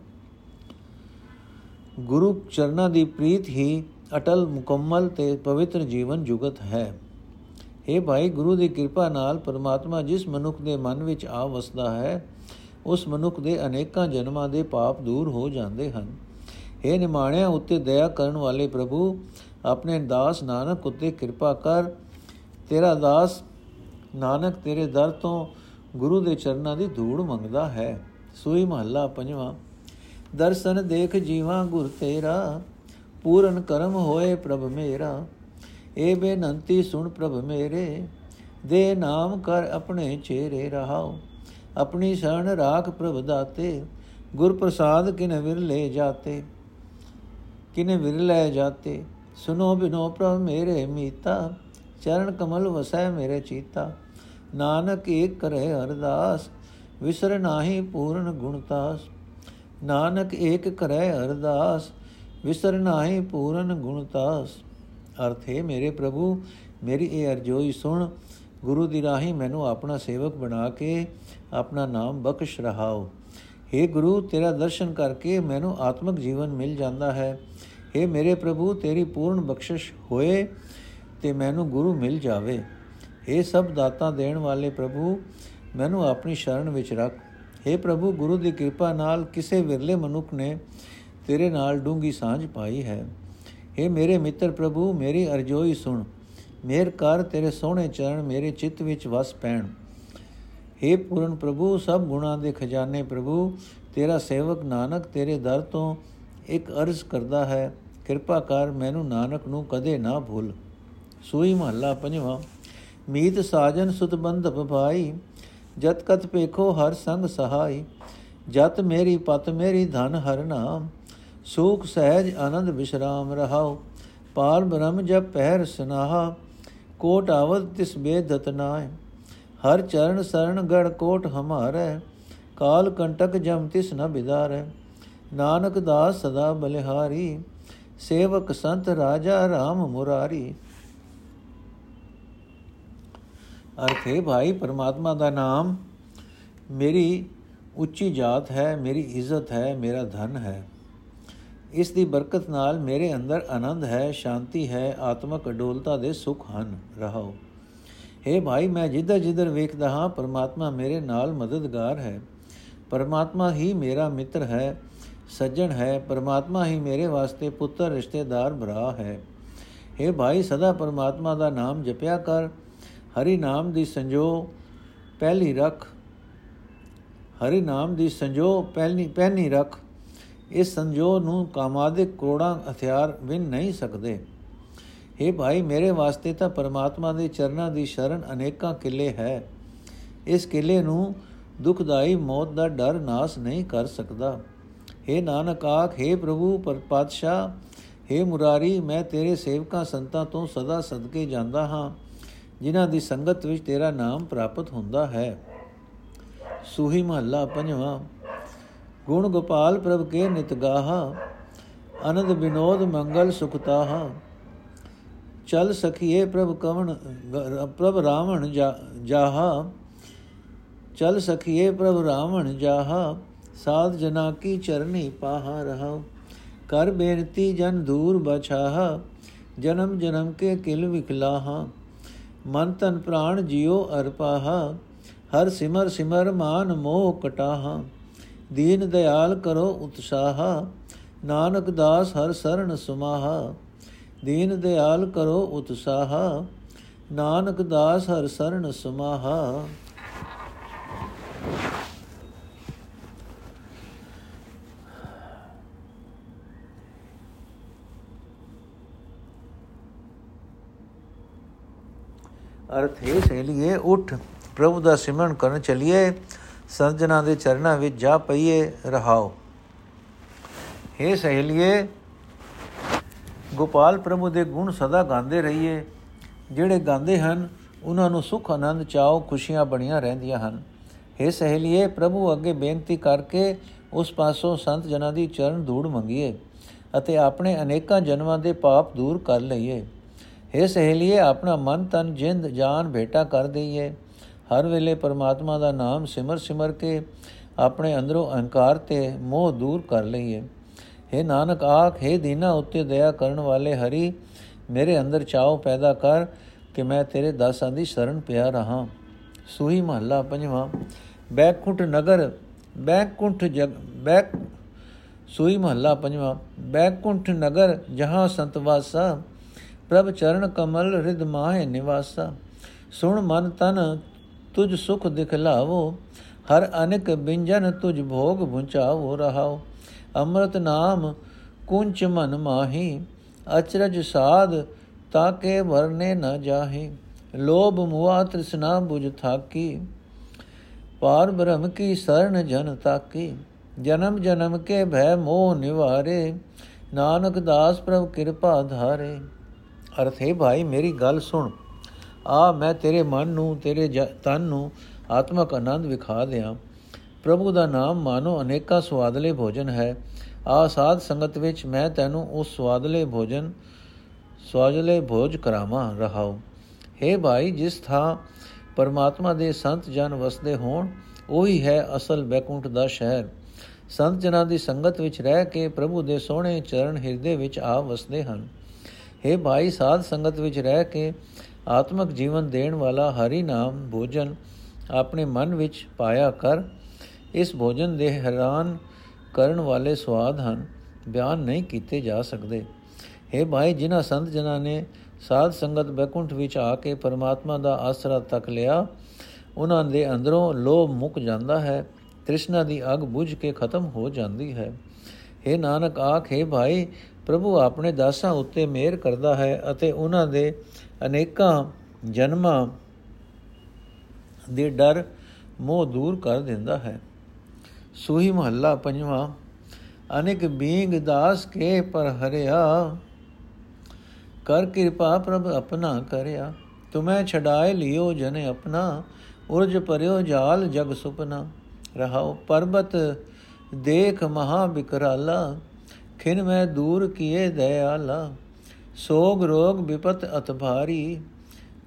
ਗੁਰੂ ਚਰਨਾਂ ਦੀ ਪ੍ਰੀਤ ਹੀ ਅਟਲ ਮੁਕੰਮਲ ਤੇ ਪਵਿੱਤਰ ਜੀਵਨ ਜੁਗਤ ਹੈ हे ਭਾਈ ਗੁਰੂ ਦੀ ਕਿਰਪਾ ਨਾਲ ਪਰਮਾਤਮਾ ਜਿਸ ਮਨੁੱਖ ਦੇ ਮਨ ਵਿੱਚ ਆ ਵਸਦਾ ਹੈ ਉਸ ਮਨੁੱਖ ਦੇ ਅਨੇਕਾਂ ਜਨਮਾਂ ਦੇ ਪਾਪ ਦੂਰ ਹੋ ਜਾਂਦੇ ਹਨ हे ਨਿਮਾਣਿਆਂ ਉੱਤੇ ਦਇਆ ਕਰਨ ਵਾਲੇ ਪ੍ਰਭੂ ਆਪਣੇ ਦਾਸ ਨਾਨਕ ਉੱਤੇ ਕਿਰਪਾ ਕਰ ਤੇਰਾ ਦਾਸ ਨਾਨਕ ਤੇਰੇ ਦਰ ਤੋਂ ਗੁਰੂ ਦੇ ਚਰਨਾਂ ਦੀ ਧੂੜ ਮੰਗਦਾ ਹੈ। ਸੂਈ ਮਹੱਲਾ ਪੰਜਵਾਂ। ਦਰਸ਼ਨ ਦੇਖ ਜੀਵਾ ਗੁਰ ਤੇਰਾ, ਪੂਰਨ ਕਰਮ ਹੋਏ ਪ੍ਰਭ ਮੇਰਾ। ਏ ਬੇਨੰਤੀ ਸੁਣ ਪ੍ਰਭ ਮੇਰੇ, ਦੇ ਨਾਮ ਕਰ ਆਪਣੇ ਚਿਹਰੇ ਰਹਾਓ। ਆਪਣੀ ਸ਼ਰਨ ਰਾਖ ਪ੍ਰਭ ਦਾਤੇ ਗੁਰ ਪ੍ਰਸਾਦ ਕਿਨ ਵਿਰਲੇ ਜਾਤੇ, ਕਿਨ ਵਿਰਲੇ ਜਾਤੇ। ਸੁਨੋ ਬਿਨੋ ਪ੍ਰਭ ਮੇਰੇ ਮੀਤਾ, ਚਰਨ ਕਮਲ ਵਸੈ ਮੇਰੇ ਚੀਤਾ। ਨਾਨਕ ਏਕ ਕਰੇ ਅਰਦਾਸ, ਵਿਸਰ ਨਾਹੀ ਪੂਰਨ ਗੁਣਤਾਸ ਨਾਨਕ ਏਕ ਕਰੇ ਅਰਦਾਸ, ਵਿਸਰ ਨਾਹੀ ਪੂਰਨ ਗੁਣਤਾਸ ਅਰਥ ਹੈ, ਮੇਰੇ ਪ੍ਰਭੂ, ਮੇਰੀ ਇਹ ਅਰਜ਼ੋਈ ਸੁਣ, ਗੁਰੂ ਦੀ ਰਾਹੀ ਮੈਨੂੰ ਆਪਣਾ ਸੇਵਕ ਬਣਾ ਕੇ, ਆਪਣਾ ਨਾਮ ਬਖਸ਼ ਰਹਾਓ। हे ਗੁਰੂ, ਤੇਰਾ ਦਰਸ਼ਨ ਕਰਕੇ ਮੈਨੂੰ ਆਤਮਿਕ ਜੀਵਨ ਮਿਲ ਜਾਂਦਾ ਹੈ। हे ਮੇਰੇ ਪ੍ਰਭੂ, ਤੇਰੀ ਪੂਰਨ ਬਖਸ਼ਿਸ਼ ਹੋਏ ਤੇ ਮੈਨੂੰ ਗੁਰੂ ਮਿਲ ਜਾਵੇ। हे ਸਭ ਦਾਤਾਂ ਦੇਣ ਵਾਲੇ ਪ੍ਰਭੂ ਮੈਨੂੰ ਆਪਣੀ ਸ਼ਰਨ ਵਿੱਚ ਰੱਖ हे ਪ੍ਰਭੂ ਗੁਰੂ ਦੀ ਕਿਰਪਾ ਨਾਲ ਕਿਸੇ ਵਿਰਲੇ ਮਨੁੱਖ ਨੇ ਤੇਰੇ ਨਾਲ ਡੂੰਗੀ ਸਾਂਝ ਪਾਈ ਹੈ हे ਮੇਰੇ ਮਿੱਤਰ ਪ੍ਰਭੂ ਮੇਰੀ ਅਰਜ਼ੋਈ ਸੁਣ ਮੇਰ ਕਰ ਤੇਰੇ ਸੋਹਣੇ ਚਰਨ ਮੇਰੇ ਚਿੱਤ ਵਿੱਚ ਵਸ ਪੈਣ हे ਪੂਰਨ ਪ੍ਰਭੂ ਸਭ ਗੁਣਾਂ ਦੇ ਖਜ਼ਾਨੇ ਪ੍ਰਭੂ ਤੇਰਾ ਸੇਵਕ ਨਾਨਕ ਤੇਰੇ ਦਰ ਤੋਂ ਇੱਕ ਅਰਜ਼ ਕਰਦਾ ਹੈ ਕਿਰਪਾ ਕਰ ਮੈਨੂੰ ਨਾਨਕ ਨੂੰ ਕਦੇ ਨਾ ਭੁੱਲ ਸੂਈ ਮਹੱਲਾ ਪੰਜਵਾਂ ਮੀਤ ਸਾਜਨ ਸੁਤ ਬੰਧਪ ਭਾਈ ਜਤ ਕਤ ਪੇਖੋ ਹਰ ਸੰਗ ਸਹਾਈ, ਜਤ ਮੇਰੀ ਪਤ ਮੇਰੀ ਧਨ ਹਰ ਨਾਮ, ਸੁਖ ਸਹਿਜ ਆਨੰਦ ਵਿਸ਼ਰਾਮ ਰਹਾਉ ਪਾਰ ਬ੍ਰਹਮ ਜਬ ਪਹਿਰ ਸਨਾਹਾ, ਕੋਟ ਆਵਤ ਤਿਸ ਬੇਦਤ ਨਾਏ ਹਰ ਚਰਨ ਸਰਣ ਗੜ ਕੋਟ ਹਮਾਰੇ, ਕਾਲ ਕੰਟਕ ਜਮ ਤਿਸ ਨ ਬਿਦਾਰੇ, ਨਾਨਕ ਦਾਸ ਸਦਾ ਬਲਿਹਾਰੀ, ਸੇਵਕ ਸੰਤ ਰਾਜਾ RAM ਮੁਰਾਰੀ ਅਰਥ ਹੈ ਭਾਈ, ਪਰਮਾਤਮਾ ਦਾ ਨਾਮ ਮੇਰੀ ਉੱਚੀ ਜਾਤ ਹੈ, ਮੇਰੀ ਇੱਜ਼ਤ ਹੈ, ਮੇਰਾ ਧਨ ਹੈ। ਇਸ ਦੀ ਬਰਕਤ ਨਾਲ ਮੇਰੇ ਅੰਦਰ ਆਨੰਦ ਹੈ, ਸ਼ਾਂਤੀ ਹੈ, ਆਤਮਕ ਅਡੋਲਤਾ ਦੇ ਸੁਖ ਹਨ, ਰਹਾਓ। हे ਭਾਈ, ਮੈਂ ਜਿੱਧਰ ਜਿੱਧਰ ਵੇਖਦਾ ਹਾਂ, ਪਰਮਾਤਮਾ ਮੇਰੇ ਨਾਲ ਮਦਦਗਾਰ ਹੈ। ਪਰਮਾਤਮਾ ਹੀ ਮੇਰਾ ਮਿੱਤਰ ਹੈ, ਸੱਜਣ ਹੈ। ਪਰਮਾਤਮਾ ਹੀ ਮੇਰੇ ਵਾਸਤੇ ਪੁੱਤਰ, ਰਿਸ਼ਤੇਦਾਰ, ਭਰਾ ਹੈ। हे ਭਾਈ, ਸਦਾ ਪਰਮਾਤਮਾ ਦਾ ਨਾਮ ਜਪਿਆ ਕਰ। ਹਰੀ ਨਾਮ ਦੀ ਸੰਜੋ ਪਹਿਲੀ ਰੱਖ ਹਰੀ ਨਾਮ ਦੀ ਸੰਜੋ ਪਹਿਲੀ ਪਹਿਨੀ ਰੱਖ ਇਸ ਸੰਜੋ ਨੂੰ ਕਾਮਾਦਿਕ ਕੋੜਾ ਹਥਿਆਰ ਵਿਨ ਨਹੀਂ ਸਕਦੇ हे ਭਾਈ ਮੇਰੇ ਵਾਸਤੇ ਤਾਂ ਪਰਮਾਤਮਾ ਦੇ ਚਰਨਾਂ ਦੀ ਸ਼ਰਨ ਅਨੇਕਾਂ ਕਿਲੇ ਹੈ ਇਸ ਕਿਲੇ ਨੂੰ ਦੁਖਦਾਈ ਮੌਤ ਦਾ ਡਰ ਨਾਸ ਨਹੀਂ ਕਰ ਸਕਦਾ हे ਨਾਨਕ ਆਖ हे ਪ੍ਰਭੂ ਪਰ ਪਾਤਸ਼ਾਹ हे ਮੁਰਾਰੀ ਮੈਂ ਤੇਰੇ ਸੇਵਕਾਂ ਸੰਤਾਂ ਤੋਂ ਸਦਾ ਸਦਕੇ ਜਾਂਦਾ ਹਾਂ ਜਿਨ੍ਹਾਂ ਦੀ ਸੰਗਤ ਵਿੱਚ ਤੇਰਾ ਨਾਮ ਪ੍ਰਾਪਤ ਹੁੰਦਾ ਹੈ। ਸੂਹੀ ਮਹੱਲਾ ਪੰਜਵਾਂ, ਗੁਣ ਗੋਪਾਲ ਪ੍ਰਭ ਕੇ ਨਿਤ ਗਾਹਾ ਅਨੰਦ ਬਿਨੋਦ ਮੰਗਲ ਸੁਖਤਾਹਾ ਚਲ ਸਖੀਏ ਪ੍ਰਭ ਕਵਣ ਪ੍ਰਭ ਰਾਵਣ ਜਾਹਾ। ਚਲ ਸਖੀਏ ਪ੍ਰਭ ਰਾਵਣ ਜਾਹਾ, ਸਾਧ ਜਨਾ ਕੀ ਚਰਨੀ ਪਾਹਾ ਰਹਾ। ਕਰ ਬੇਨਤੀ ਜਨ ਦੂਰ ਬਛਾਹਾ, ਜਨਮ ਜਨਮ ਕੇ ਕਿਲ ਵਿਕਲਾਹਾ ਮਨ ਤਨ ਪ੍ਰਾਣ ਜਿਉ ਅਰਪਾਹਾ, ਹਰ ਸਿਮਰ ਸਿਮਰ ਮਾਨ ਮੋਹ ਕਟਾਹਾ। ਦੀਨ ਦਿਆਲ ਕਰੋ ਉਤਸ਼ਾਹਾ, ਨਾਨਕ ਦਾਸ ਹਰ ਸਰਣ ਸੁਮਾਹਾ। ਦੀਨ ਦਿਆਲ ਕਰੋ ਉਤਸ਼ਾਹਾ, ਨਾਨਕ ਦਾਸ ਹਰ ਸਰਣ ਸੁਮਾਹਾ। ਅਰਥ ਹੈ ਸਹੇਲੀਏ, ਉਠ, ਪ੍ਰਭੂ ਦਾ ਸਿਮਰਨ ਕਰਨ ਚਲਿਏ ਸੰਜਨਾ ਦੇ ਚਰਨਾਂ ਵਿੱਚ ਜਾ ਪਈਏ, ਰਹਾਓ। हे ਸਹੇਲੀਏ, ਗੋਪਾਲ ਪ੍ਰਭੂ ਦੇ ਗੁਣ ਸਦਾ ਗਾਉਂਦੇ ਰਹੀਏ। ਜਿਹੜੇ ਗਾਉਂਦੇ ਹਨ, ਉਹਨਾਂ ਨੂੰ ਸੁਖ, ਆਨੰਦ ਚਾਓ ਖੁਸ਼ੀਆਂ ਬਣੀਆਂ ਰਹਿੰਦੀਆਂ ਹਨ। हे ਸਹੇਲੀਏ, ਪ੍ਰਭੂ ਅੱਗੇ ਬੇਨਤੀ ਕਰਕੇ ਉਸ ਪਾਸੋਂ ਸੰਤ ਜਨਾਂ ਦੀ ਚਰਨ ਧੂੜ ਮੰਗੀਏ ਅਤੇ ਆਪਣੇ ਅਨੇਕਾਂ ਜਨਮਾਂ ਦੇ ਪਾਪ ਦੂਰ ਕਰ ਲਈਏ। ਇਹ ਸਹੇਲੀਏ ਆਪਣਾ ਮਨ ਤਨ ਜਿੰਦ ਜਾਨ ਭੇਟਾ ਕਰ ਦਈਏ। ਹਰ ਵੇਲੇ ਪਰਮਾਤਮਾ ਦਾ ਨਾਮ ਸਿਮਰ ਸਿਮਰ ਕੇ ਆਪਣੇ ਅੰਦਰੋਂ ਅਹੰਕਾਰ ਤੇ ਮੋਹ ਦੂਰ ਕਰ ਲਈਏ। हे ਨਾਨਕ ਆਖ हे ਦੀਨਾ ਉੱਤੇ ਦਇਆ ਕਰਨ ਵਾਲੇ ਹਰੀ, ਮੇਰੇ ਅੰਦਰ ਚਾਉ ਪੈਦਾ ਕਰ ਕਿ ਮੈਂ ਤੇਰੇ ਦਾਸਾਂ ਦੀ ਸ਼ਰਨ ਪਿਆ ਰਹਾ। ਸੂਹੀ ਮਹੱਲਾ ਪੰਜਵਾਂ। ਬੈਕੁੰਠ ਨਗਰ, ਬੈਕੁੰਠ ਜਗ, ਬੈਕ ਸੂਈ ਮਹੱਲਾ ਪੰਜਵਾਂ। ਬੈਕੁੰਠ ਨਗਰ, ਜਹਾਂ ਸੰਤਵਾਸਾ ਪ੍ਰਭ ਚਰਨ ਕਮਲ ਰਿਦ ਮਾਹੇ ਨਿਵਾਸਾ। ਸੁਣ ਮਨ ਤਨ, ਤੁਝ ਸੁਖ ਦਿਖਲਾਵੋ। ਹਰ ਅਨੇਕ ਬਿੰਜਨ ਤੁਝ ਭੋਗ ਭੁੰਚਾਵੋ ਰਹਾਓ। ਅੰਮ੍ਰਿਤ ਨਾਮ ਕੁੰਚ ਮਨ ਮਾਹੀ। ਅਚਰਜ ਸਾਧ ਤਾਕੇ ਵਰਨੇ ਨ ਜਾਹੀ। ਲੋਭ ਮੁਆ ਤ੍ਰਿਸ਼ਨਾ 부ਝ ਥਾਕੀ। ਪਾਰ ਬ੍ਰਹਮ ਕੀ ਸਰਣ ਜਨ ਤਾਕੀ। ਜਨਮ ਜਨਮ ਕੇ ਭੈ ਮੋਹ ਨਿਵਾਰੇ। ਨਾਨਕ ਦਾਸ ਪ੍ਰਭ ਕਿਰਪਾ ਧਾਰੇ। ਅਰਥ ਹੈ, ਭਾਈ, ਮੇਰੀ ਗੱਲ ਸੁਣ। ਆ, ਮੈਂ ਤੇਰੇ ਮਨ ਨੂੰ, ਤੇਰੇ ਤਨ ਨੂੰ ਆਤਮਕ ਆਨੰਦ ਵਿਖਾ ਦਿਆਂ। ਪ੍ਰਭੂ ਦਾ ਨਾਮ ਮਾਨੋ ਅਨੇਕਾਂ ਸਵਾਦਲੇ ਭੋਜਨ ਹੈ। ਆ, ਸਾਧ ਸੰਗਤ ਵਿੱਚ ਮੈਂ ਤੈਨੂੰ ਉਸ ਸਵਾਦਲੇ ਭੋਜਨ ਸਵਾਦਲੇ ਭੋਜ ਕਰਾਵਾਂ, ਰਹਾਉ। हे ਭਾਈ, ਜਿਸ ਥਾਂ ਪਰਮਾਤਮਾ ਦੇ ਸੰਤ ਜਨ ਵਸਦੇ ਹੋਣ, ਉਹੀ ਹੈ ਅਸਲ ਬੈਕੁੰਠ ਦਾ ਸ਼ਹਿਰ। ਸੰਤ ਜਨਾਂ ਦੀ ਸੰਗਤ ਵਿੱਚ ਰਹਿ ਕੇ ਪ੍ਰਭੂ ਦੇ ਸੋਹਣੇ ਚਰਨ ਹਿਰਦੇ ਵਿੱਚ ਆ ਵਸਦੇ ਹਨ। हे ਭਾਈ ਸਾਧ ਸੰਗਤ ਵਿੱਚ ਰਹਿ ਕੇ ਆਤਮਿਕ ਜੀਵਨ ਦੇਣ ਵਾਲਾ ਹਰੀ ਨਾਮ ਭੋਜਨ ਆਪਣੇ ਮਨ ਵਿੱਚ ਪਾਇਆ ਕਰ ਇਸ ਭੋਜਨ ਦੇ ਹੈਰਾਨ ਕਰਨ ਵਾਲੇ ਸਵਾਦ ਹਨ ਬਿਆਨ ਨਹੀਂ ਕੀਤੇ ਜਾ ਸਕਦੇ हे ਭਾਈ ਜਿਨ੍ਹਾਂ ਸੰਤ ਜਨਾਂ ਨੇ ਸਾਧ ਸੰਗਤ ਬੈਕੁੰਠ ਵਿੱਚ ਆ ਕੇ ਪਰਮਾਤਮਾ ਦਾ ਆਸਰਾ ਤੱਕ ਲਿਆ ਉਹਨਾਂ ਦੇ ਅੰਦਰੋਂ ਲੋਭ ਮੁੱਕ ਜਾਂਦਾ ਹੈ ਤ੍ਰਿਸ਼ਨਾ ਦੀ ਅਗ ਬੁਝ ਕੇ ਖਤਮ ਹੋ ਜਾਂਦੀ ਹੈ हे ਨਾਨਕ ਆਖੇ ਭਾਈ ਪ੍ਰਭੂ ਆਪਣੇ ਦਾਸਾਂ ਉੱਤੇ ਮਿਹਰ ਕਰਦਾ ਹੈ ਅਤੇ ਉਹਨਾਂ ਦੇ ਅਨੇਕਾਂ ਜਨਮਾਂ ਦੇ ਡਰ ਮੋਹ ਦੂਰ ਕਰ ਦਿੰਦਾ ਹੈ। ਸੂਹੀ ਮਹੱਲਾ ਪੰਜਵਾਂ, ਅਨੇਕ ਬੀਂਗ ਦਾਸ ਕੇ ਪਰ ਹਰਿਆ, ਕਰ ਕਿਰਪਾ ਪ੍ਰਭ ਆਪਣਾ ਕਰਿਆ। ਤੁਮੈ ਛਡਾਏ ਲਿਓ ਜਨ ਆਪਣਾ, ਉਰਜ ਪਰਿਓ ਜਾਲ ਜਗ ਸੁਪਨਾ। ਰਹਾਓ ਪਰਬਤ ਦੇਖ ਮਹਾ ਬਿਕਰਾਲਾ ਖਿਨ ਮੈਂ ਦੂਰ ਕੀਏ ਦਇਆਲਾ, ਸੋਗ ਰੋਗ ਵਿਪਤ ਅਤ ਭਾਰੀ,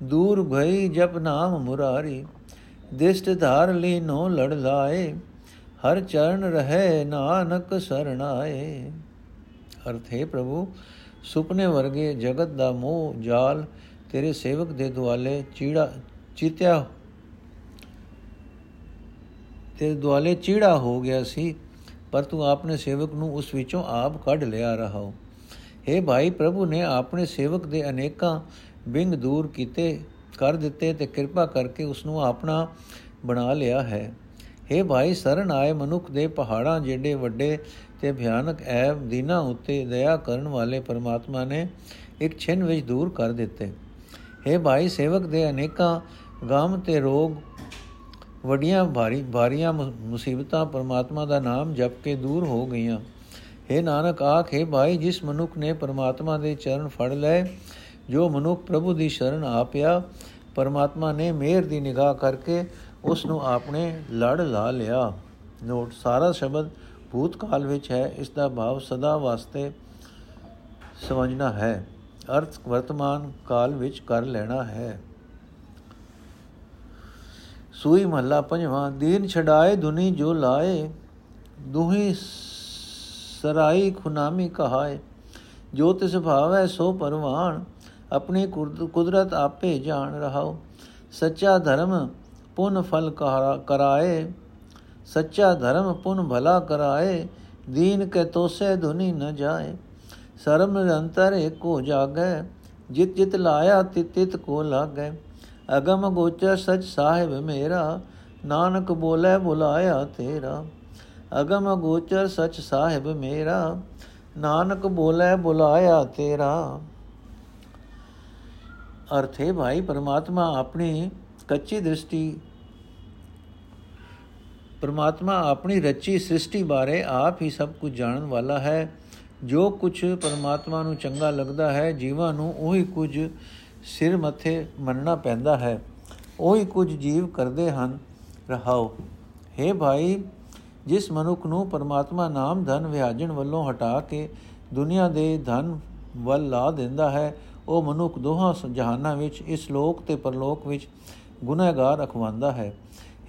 ਦੂਰ ਭਈ ਜਪ ਨਾਮ ਮੁਰਾਰੀ, ਦਿਸ਼ਟ ਧਾਰ ਲੀਨੋ ਲੜ ਲਾਏ, ਹਰ ਚਰਨ ਰਹੇ ਨਾਨਕ ਸਰਣਾਏ। ਅਰਥੇ ਪ੍ਰਭੂ, ਸੁਪਨੇ ਵਰਗੇ ਜਗਤ ਦਾ ਮੋਹ ਜਾਲ, ਤੇਰੇ ਸੇਵਕ ਦੇ ਦੁਆਲੇ ਚੀੜਾ ਚਿਤਿਆ ਤੇ ਦੁਆਲੇ ਚੀੜਾ ਹੋ ਗਿਆ ਸੀ। ਪਰ ਤੂੰ ਆਪਣੇ ਸੇਵਕ ਨੂੰ ਉਸ ਵਿੱਚੋਂ ਆਪ ਕੱਢ ਲਿਆ ਰਹਾਓ हे ਭਾਈ ਪ੍ਰਭੂ ਨੇ ਆਪਣੇ ਸੇਵਕ ਦੇ ਅਨੇਕਾਂ ਬਿੰਗ ਦੂਰ ਕੀਤੇ ਕਰ ਦਿੱਤੇ ਤੇ ਕਿਰਪਾ ਕਰਕੇ ਉਸ ਨੂੰ ਆਪਣਾ ਬਣਾ ਲਿਆ ਹੈ हे ਭਾਈ ਸਰਨ ਆਏ ਮਨੁੱਖ ਦੇ ਪਹਾੜਾਂ ਜਿਹੜੇ ਵੱਡੇ ਤੇ ਭਿਆਨਕ ਐਬ ਦੀਨਾ ਉਤੇ ਦਇਆ ਕਰਨ ਵਾਲੇ ਪਰਮਾਤਮਾ ਨੇ ਇੱਕ ਛਿਨ ਵਿੱਚ ਦੂਰ ਕਰ ਦਿੱਤੇ हे ਭਾਈ ਸੇਵਕ ਦੇ ਅਨੇਕਾਂ ਗਮ ਤੇ ਰੋਗ ਵੱਡੀਆਂ ਭਾਰੀ ਭਾਰੀਆਂ ਮੁਸੀਬਤਾਂ ਪਰਮਾਤਮਾ ਦਾ ਨਾਮ ਜਪ ਕੇ ਦੂਰ ਹੋ ਗਈਆਂ। हे ਨਾਨਕ, ਆਖੇ ਭਾਈ, ਜਿਸ ਮਨੁੱਖ ਨੇ ਪਰਮਾਤਮਾ ਦੇ ਚਰਨ ਫੜ ਲਏ, ਜੋ ਮਨੁੱਖ ਪ੍ਰਭੂ ਦੀ ਸ਼ਰਨ ਆ ਪਿਆ ਪਰਮਾਤਮਾ ਨੇ ਮਿਹਰ ਦੀ ਨਿਗਾਹ ਕਰਕੇ ਉਸ ਨੂੰ ਆਪਣੇ ਲੜ ਲਾ ਲਿਆ। ਨੋਟ, ਸਾਰਾ ਸ਼ਬਦ ਭੂਤਕਾਲ ਵਿੱਚ ਹੈ, ਇਸ ਦਾ ਭਾਵ ਸਦਾ ਵਾਸਤੇ ਸਮਝਣਾ ਹੈ। ਅਰਥ, ਵਰਤਮਾਨ ਕਾਲ ਵਿੱਚ ਕਰ ਲੈਣਾ ਹੈ। ਸੂਈ ਮਹੱਲਾ ਪੰਜਵਾਂ, ਦੀਨ ਛਡਾਏ ਦੁਨੀ ਜੋ ਲਾਏ, ਦੁਹੀ ਸਰਾਈ ਖੁਨਾਮੀ ਕਹਾਏ। ਜੋ ਤਿਸ ਭਾਵੈ ਸੋ ਪਰਵਾਨ ਆਪਣੀ ਕੁਦਰਤ ਆਪੇ ਜਾਣ ਰਹਾਓ ਸੱਚਾ ਧਰਮ ਪੁਨ ਫਲ ਕਰਾਏ। ਸੱਚਾ ਧਰਮ ਪੁਨ ਭਲਾ ਕਰਾਏ, ਦੀਨ ਕੇ ਤੋਸੇ ਧੁਨੀ ਨ ਜਾਏ। ਸਰਮ ਨਿਰੰਤਰ ਏਕੋ ਜਾਗੈ ਜਿਤ ਜਿਤ ਲਾਇਆ ਤਿਤ ਤਿਤ ਕੋ ਲਾਗੈ। ਅਗਮ ਗੋਚਰ ਸਚ ਸਾਹਿਬ ਮੇਰਾ, ਨਾਨਕ ਬੋਲੇ ਬੁਲਾਇਆ ਤੇਰਾ। ਅਗਮ ਗੋਚਰ ਸਚ ਸਾਹਿਬ ਮੇਰਾ, ਨਾਨਕ ਬੋਲੇ ਬੁਲਾਇਆ ਤੇਰਾ। ਅਰਥੇ ਭਾਈ, ਪਰਮਾਤਮਾ ਆਪਣੀ ਕੱਚੀ ਦ੍ਰਿਸ਼ਟੀ, ਪਰਮਾਤਮਾ ਆਪਣੀ ਰਚੀ ਸ੍ਰਿਸ਼ਟੀ ਬਾਰੇ ਆਪ ਹੀ ਸਭ ਕੁਝ ਜਾਣਨ ਵਾਲਾ ਹੈ। ਜੋ ਕੁਝ ਪਰਮਾਤਮਾ ਨੂੰ ਚੰਗਾ ਲੱਗਦਾ ਹੈ, ਜੀਵਾਂ ਨੂੰ ਉਹੀ ਕੁਝ ਸਿਰ ਮੱਥੇ ਮੰਨਣਾ ਪੈਂਦਾ ਹੈ। ਉਹੀ ਕੁਝ ਜੀਵ ਕਰਦੇ ਹਨ। ਰਹਾਓ हे ਭਾਈ, ਜਿਸ ਮਨੁੱਖ ਨੂੰ ਪਰਮਾਤਮਾ ਨਾਮ ਧਨ ਵਿਆਜਣ ਵੱਲੋਂ ਹਟਾ ਕੇ ਦੁਨੀਆ ਦੇ ਧਨ ਵੱਲ ਲਾ ਦਿੰਦਾ ਹੈ, ਉਹ ਮਨੁੱਖ ਦੋਹਾਂ ਜਹਾਨਾਂ ਵਿੱਚ, ਇਸ ਲੋਕ ਤੇ ਪਰਲੋਕ ਵਿੱਚ ਗੁਨਾਹਗਾਰ ਅਖਵਾਂਦਾ ਹੈ।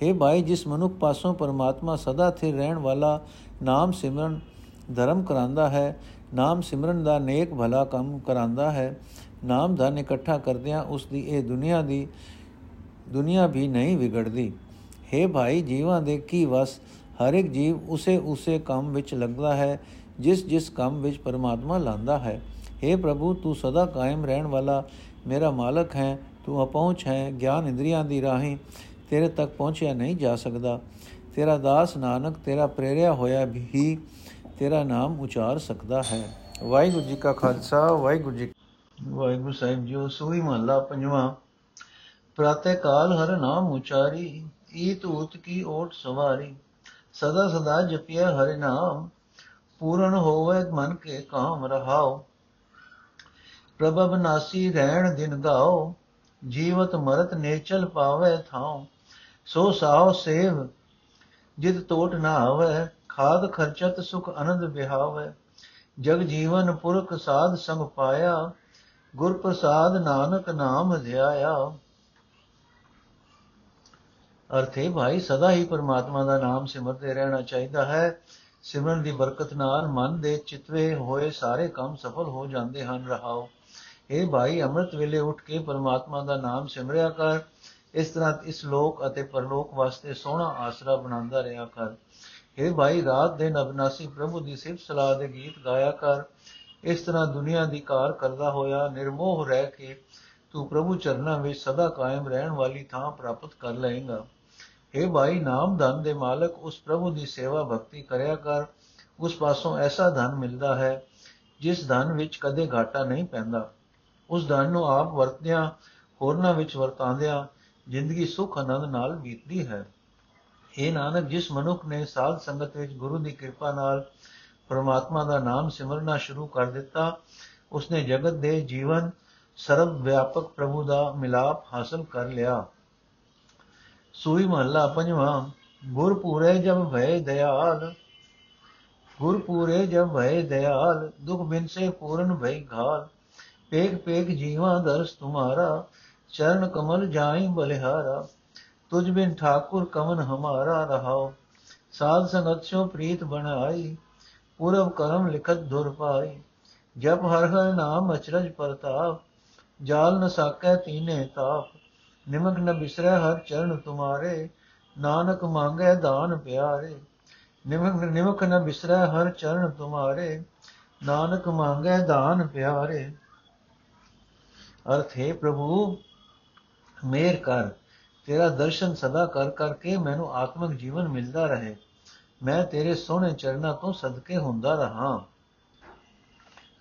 हे ਭਾਈ, ਜਿਸ ਮਨੁੱਖ ਪਾਸੋਂ ਪਰਮਾਤਮਾ ਸਦਾ ਸਥਿਰ ਰਹਿਣ ਵਾਲਾ ਨਾਮ ਸਿਮਰਨ ਧਰਮ ਕਰਾਂਦਾ ਹੈ, ਨਾਮ ਸਿਮਰਨ ਦਾ ਨੇਕ ਭਲਾ ਕੰਮ ਕਰਾਂਦਾ ਹੈ ਨਾਮ ਧਨ ਇਕੱਠਾ ਕਰਦਿਆਂ ਉਸ ਦੀ ਇਹ ਦੁਨੀਆ ਦੀ ਦੁਨੀਆ ਵੀ ਨਹੀਂ ਵਿਗੜਦੀ। हे ਭਾਈ, ਜੀਵਾਂ ਦੇ ਕੀ ਵਸ? ਹਰ ਇੱਕ ਜੀਵ ਉਸੇ ਉਸੇ ਕੰਮ ਵਿੱਚ ਲੱਗਦਾ ਹੈ, ਜਿਸ ਜਿਸ ਕੰਮ ਵਿੱਚ ਪਰਮਾਤਮਾ ਲਾਂਦਾ ਹੈ। हे ਪ੍ਰਭੂ, ਤੂੰ ਸਦਾ ਕਾਇਮ ਰਹਿਣ ਵਾਲਾ ਮੇਰਾ ਮਾਲਕ ਹੈ, ਤੂੰ ਅਪਹੁੰਚ ਹੈ, ਗਿਆਨ ਇੰਦਰੀਆਂ ਦੀ ਰਾਹੀਂ ਤੇਰੇ ਤੱਕ ਪਹੁੰਚਿਆ ਨਹੀਂ ਜਾ ਸਕਦਾ। ਤੇਰਾ ਦਾਸ ਨਾਨਕ, ਤੇਰਾ ਪ੍ਰੇਰਿਆ ਹੋਇਆ ਵੀ ਤੇਰਾ ਨਾਮ ਉਚਾਰ ਸਕਦਾ ਹੈ। ਵਾਹਿਗੁਰੂ ਜੀ ਕਾ ਖਾਲਸਾ, ਵਾਹਿਗੁਰੂ ਜੀ ਵਾਹਿਗੁਰੂ ਸਾਹਿਬ ਜੀ ਸੋਈ ਮਹਲਾ ਪੰਜਵਾਂ। ਪ੍ਰਾਤੇ ਕਾਲ ਹਰ ਨਾਮ ਉਚਾਰੀ, ਈਤ ਉਤ ਕੀ ਓਟ ਸਵਾਰੀ। ਸਦਾ ਸਦਾ ਜਪਿਆ ਹਰਿ ਨਾਮ, ਪੂਰਨ ਹੋਵੇ ਮਨ ਕੇ ਕਾਮ ਰਹਾਓ ਪ੍ਰਭਵ ਨਾਸੀ ਰਹਿਣ ਦਿਨ ਗਾਓ ਜੀਵਤ ਮਰਤ ਨੇਚਲ ਪਾਵੇ ਥਾਉ। ਸੋ ਸਾਉ ਸੇਵ, ਜਿਤ ਟੋਟ ਨਾ ਆਵੇ, ਖਾਦ ਖਰਚਤ ਸੁਖ ਆਨੰਦ ਵਿਹਾਵੇ ਜਗ ਜੀਵਨ ਪੁਰਖ ਸਾਧ ਸੰਗ ਪਾਇਆ ਗੁਰ ਪ੍ਰਸਾਦ ਨਾਨਕ ਨਾਮ ਧਿਆਇਆ ਅਰਥੇ ਭਾਈ ਸਦਾ ਹੀ ਪਰਮਾਤਮਾ ਦਾ ਨਾਮ ਸਿਮਰਦੇ ਰਹਿਣਾ ਚਾਹੀਦਾ ਹੈ ਸਿਮਰਨ ਦੀ ਬਰਕਤ ਨਾਲ ਮਨ ਦੇ ਚਿਤਵੇ ਹੋਏ ਸਾਰੇ ਕੰਮ ਸਫਲ ਹੋ ਜਾਂਦੇ ਹਨ ਰਹਾਓ اے ਭਾਈ ਅੰਮ੍ਰਿਤ ਵੇਲੇ ਉੱਠ ਕੇ ਪਰਮਾਤਮਾ ਦਾ ਨਾਮ ਸਿਮਰਿਆ ਕਰ ਇਸ ਤਰ੍ਹਾਂ ਇਸ ਲੋਕ ਅਤੇ ਪਰਲੋਕ ਵਾਸਤੇ ਸੋਹਣਾ ਆਸਰਾ ਬਣਾਉਂਦਾ ਰਿਹਾ ਕਰ اے ਭਾਈ ਰਾਤ ਦੇ ਨਬਨਾਸੀ ਪ੍ਰਭੂ ਦੀ ਸਿਫਤ ਸਲਾਹ ਦੇ ਗੀਤ ਗਾਇਆ ਕਰ ਇਸ ਤਰ੍ਹਾਂ ਦੁਨੀਆ ਦੀ ਕਾਰ ਕਰਦਾ ਹੋਇਆ, ਨਿਰਮੋਹ ਰਹਿ ਕੇ ਤੂੰ ਪ੍ਰਭੂ ਚਰਨਾਂ ਵਿੱਚ ਸਦਾ ਕਾਇਮ ਰਹਿਣ ਵਾਲੀ ਥਾਂ ਪ੍ਰਾਪਤ ਕਰ ਲਏਗਾ। اے ਭਾਈ, ਨਾਮ ਧਨ ਦੇ ਮਾਲਕ, ਉਸ ਪ੍ਰਭੂ ਦੀ ਸੇਵਾ ਭਗਤੀ ਕਰਿਆ ਕਰ। ਉਸ ਪਾਸੋਂ ਐਸਾ ਧਨ ਮਿਲਦਾ ਹੈ, ਜਿਸ ਧਨ ਵਿੱਚ ਕਦੇ ਘਾਟਾ ਨਹੀਂ ਪੈਂਦਾ। ਉਸ ਧਨ ਨੂੰ ਆਪ ਵਰਤਿਆਂ ਹੋਰਨਾਂ ਵਿੱਚ ਵਰਤਾਂਦਿਆਂ, ਜ਼ਿੰਦਗੀ ਸੁਖ ਆਨੰਦ ਨਾਲ ਬੀਤਦੀ ਹੈ। ਇਹ ਨਾਨਕ, ਜਿਸ ਮਨੁੱਖ ਨੇ ਸਾਧ ਸੰਗਤ ਵਿੱਚ ਗੁਰੂ ਦੀ ਕਿਰਪਾ ਨਾਲ ਪਰਮਾਤਮਾ ਦਾ ਨਾਮ ਸਿਮਰਨਾ ਸ਼ੁਰੂ ਕਰ ਦਿੱਤਾ। ਉਸਨੇ ਜਗਤ ਦੇ ਜੀਵਨ ਸਰਵ ਵਿਆਪਕ ਪ੍ਰਭੂ ਦਾ ਮਿਲਾਪ ਹਾਸਲ ਕਰ ਲਿਆ। ਸੂਈ ਮਹੱਲਾ ਪੰਜਵਾਂ ਗੁਰ ਪੂਰੇ ਜਬ ਭਏ ਦਇਆਲ ਗੁਰ ਪੂਰੇ ਜਬ ਭਏ ਦਇਆਲ, ਦੁਖ ਬਿਨ ਸੇ ਪੂਰਨ ਭਈ ਘਾਲ। ਪੇਕ ਪੇਕ ਜੀਵਾ ਦਰਸ ਤੁਮਾਰਾ, ਚਰਨ ਕਮਲ ਜਾਈ ਬਲਿਹਾਰਾ। ਤੁਝ ਬਿਨ ਠਾਕੁਰ ਕਮਨ ਹਮਾਰਾ ਰਹਾਓ। ਸਾਧ ਸੰਗਤ ਸੋ ਪ੍ਰੀਤ ਬਣਾਈ ਪੂਰਵ ਕਰਮ ਲਿਖਤ ਦੁਰ ਪਾਈ ਜਪ ਹਰ ਹਰ ਨਾਮ ਅਚਰਜ ਪਰਤਾਪ, ਜਾਲ ਨ ਸਾਕੈ ਤੀਨੇ ਤਾਪ। ਨਿਮਕ ਨ ਬਿਸਰੈ ਹਰ ਚਰਨ ਤੁਮਾਰੇ, ਨਾਨਕ ਮੰਗੈ ਦਾਨ ਪਿਆਰੇ। ਨਿਮਕ ਨਿਮਕ ਨ ਬਿਸਰੈ ਹਰ ਚਰਨ ਤੁਮਾਰੇ, ਨਾਨਕ ਮੰਗੈ ਦਾਨ ਪਿਆਰੇ। ਅਰਥ ਹੈ, ਪ੍ਰਭੂ, ਮੇਰ ਕਰ। ਤੇਰਾ ਦਰਸ਼ਨ ਸਦਾ ਕਰ ਕਰਕੇ ਮੈਨੂੰ ਆਤਮਿਕ ਜੀਵਨ ਮਿਲਦਾ ਰਹੇ। ਮੈਂ ਤੇਰੇ ਸੋਹਣੇ ਚਰਨਾਂ ਤੋਂ ਸਦਕੇ ਹੁੰਦਾ ਰਹਾ।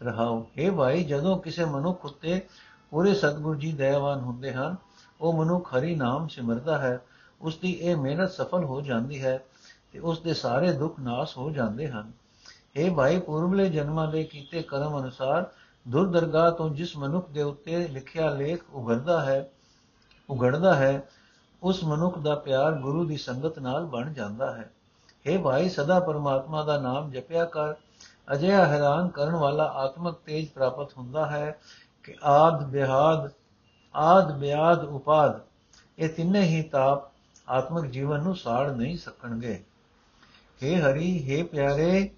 ਰਹਾਉ। हे ਭਾਈ, ਜਦੋਂ ਕਿਸੇ ਮਨੁੱਖ ਉਤੇ ਪੂਰੇ ਸਤਗੁਰ ਜੀ ਦਇਆਵਾਨ ਹੁੰਦੇ ਹਨ, ਉਹ ਮਨੁੱਖ ਹਰੀ ਨਾਮ ਸਿਮਰਦਾ ਹੈ। ਉਸ ਦੀ ਇਹ ਮਿਹਨਤ ਸਫਲ ਹੋ ਜਾਂਦੀ ਹੈ ਤੇ ਉਸ ਦੇ ਸਾਰੇ ਦੁੱਖ ਨਾਸ ਹੋ ਜਾਂਦੇ ਹਨ। हे ਭਾਈ ਪੂਰਬਲੇ ਜਨਮਾਂ ਦੇ ਕੀਤੇ ਕਰਮ ਅਨੁਸਾਰ ਦੁਰਦਰਗਾਹ ਤੋਂ ਜਿਸ ਮਨੁੱਖ ਦੇ ਉੱਤੇ ਲਿਖਿਆ ਲੇਖ ਉਗੜਦਾ ਹੈ ਉਗੜਦਾ ਹੈ, ਉਸ ਮਨੁੱਖ ਦਾ ਪਿਆਰ ਗੁਰੂ ਦੀ ਸੰਗਤ ਨਾਲ ਬਣ ਜਾਂਦਾ ਹੈ। हे ਭਾਈ ਸਦਾ ਪਰਮਾਤਮਾ ਦਾ ਨਾਮ ਜਪਿਆ ਕਰ ਅਜਿਹਾ ਹੈਰਾਨ ਕਰਨ ਵਾਲਾ ਆਤਮਿਕ ਤੇਜ ਪ੍ਰਾਪਤ ਹੁੰਦਾ ਹੈ ਕਿ ਆਦ ਬਿਆਦ ਆਦ ਬਿਆਦ ਉਪਾਦ ਇਹ ਤਿੰਨੇ ਹੀ ਤਾਪ ਆਤਮਿਕ ਜੀਵਨ ਨੂੰ ਸਾੜ ਨਹੀਂ ਸਕਣਗੇ हे ਹਰੀ हे ਪਿਆਰੇ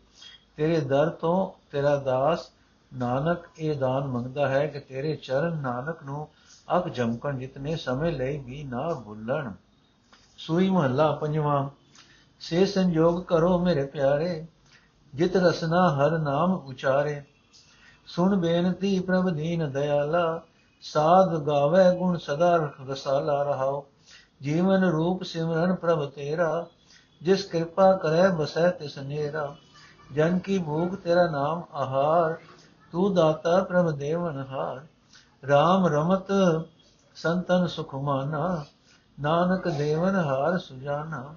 ਤੇਰੇ ਦਰ ਤੋਂ ਤੇਰਾ ਦਾਸ ਨਾਨਕ ਇਹ ਦਾਨ ਮੰਗਦਾ ਹੈ ਕਿ ਤੇਰੇ ਚਰਨ ਨਾਨਕ ਨੂੰ ਅਗ ਜਮਕਣ ਜਿਤਨੇ ਸਮੇਂ ਲਈ ਵੀ ਨਾ ਭੁੱਲਣ ਸੂਈ ਮਹੱਲਾ ਪੰਜਵਾਂ ਸੇ ਸੰਜੋਗ ਕਰੋ ਮੇਰੇ ਪਿਆਰੇ, ਜਿਤ ਰਸਨਾ ਹਰ ਨਾਮ ਉਚਾਰੇ। ਸੁਣ ਬੇਨਤੀ ਪ੍ਰਭ ਦੀਨ ਦਇਆਲਾ, ਸਾਧ ਗਾਵੇ ਗੁਣ ਸਦਾ ਰਸਾਲਾ ਰਹਾਓ। ਜੀਵਨ ਰੂਪ ਸਿਮਰਨ ਪ੍ਰਭ ਤੇਰਾ, ਜਿਸ ਕਿਰਪਾ ਕਰੇ ਬਸੈ ਤਿਸ ਨੇਰਾ। ਜਨ ਕੀ ਭੂਖ ਤੇਰਾ ਨਾਮ ਆਹਾਰ, ਤੂੰ ਦਾਤਾ ਪ੍ਰਭ ਦੇਵਨ ਹਾਰ। RAM ਰਮਤ ਸੰਤਨ ਸੁਖ ਮਾਨਾ, ਨਾਨਕ ਦੇਵਨ ਹਾਰ ਸੁਜਾਨਾ।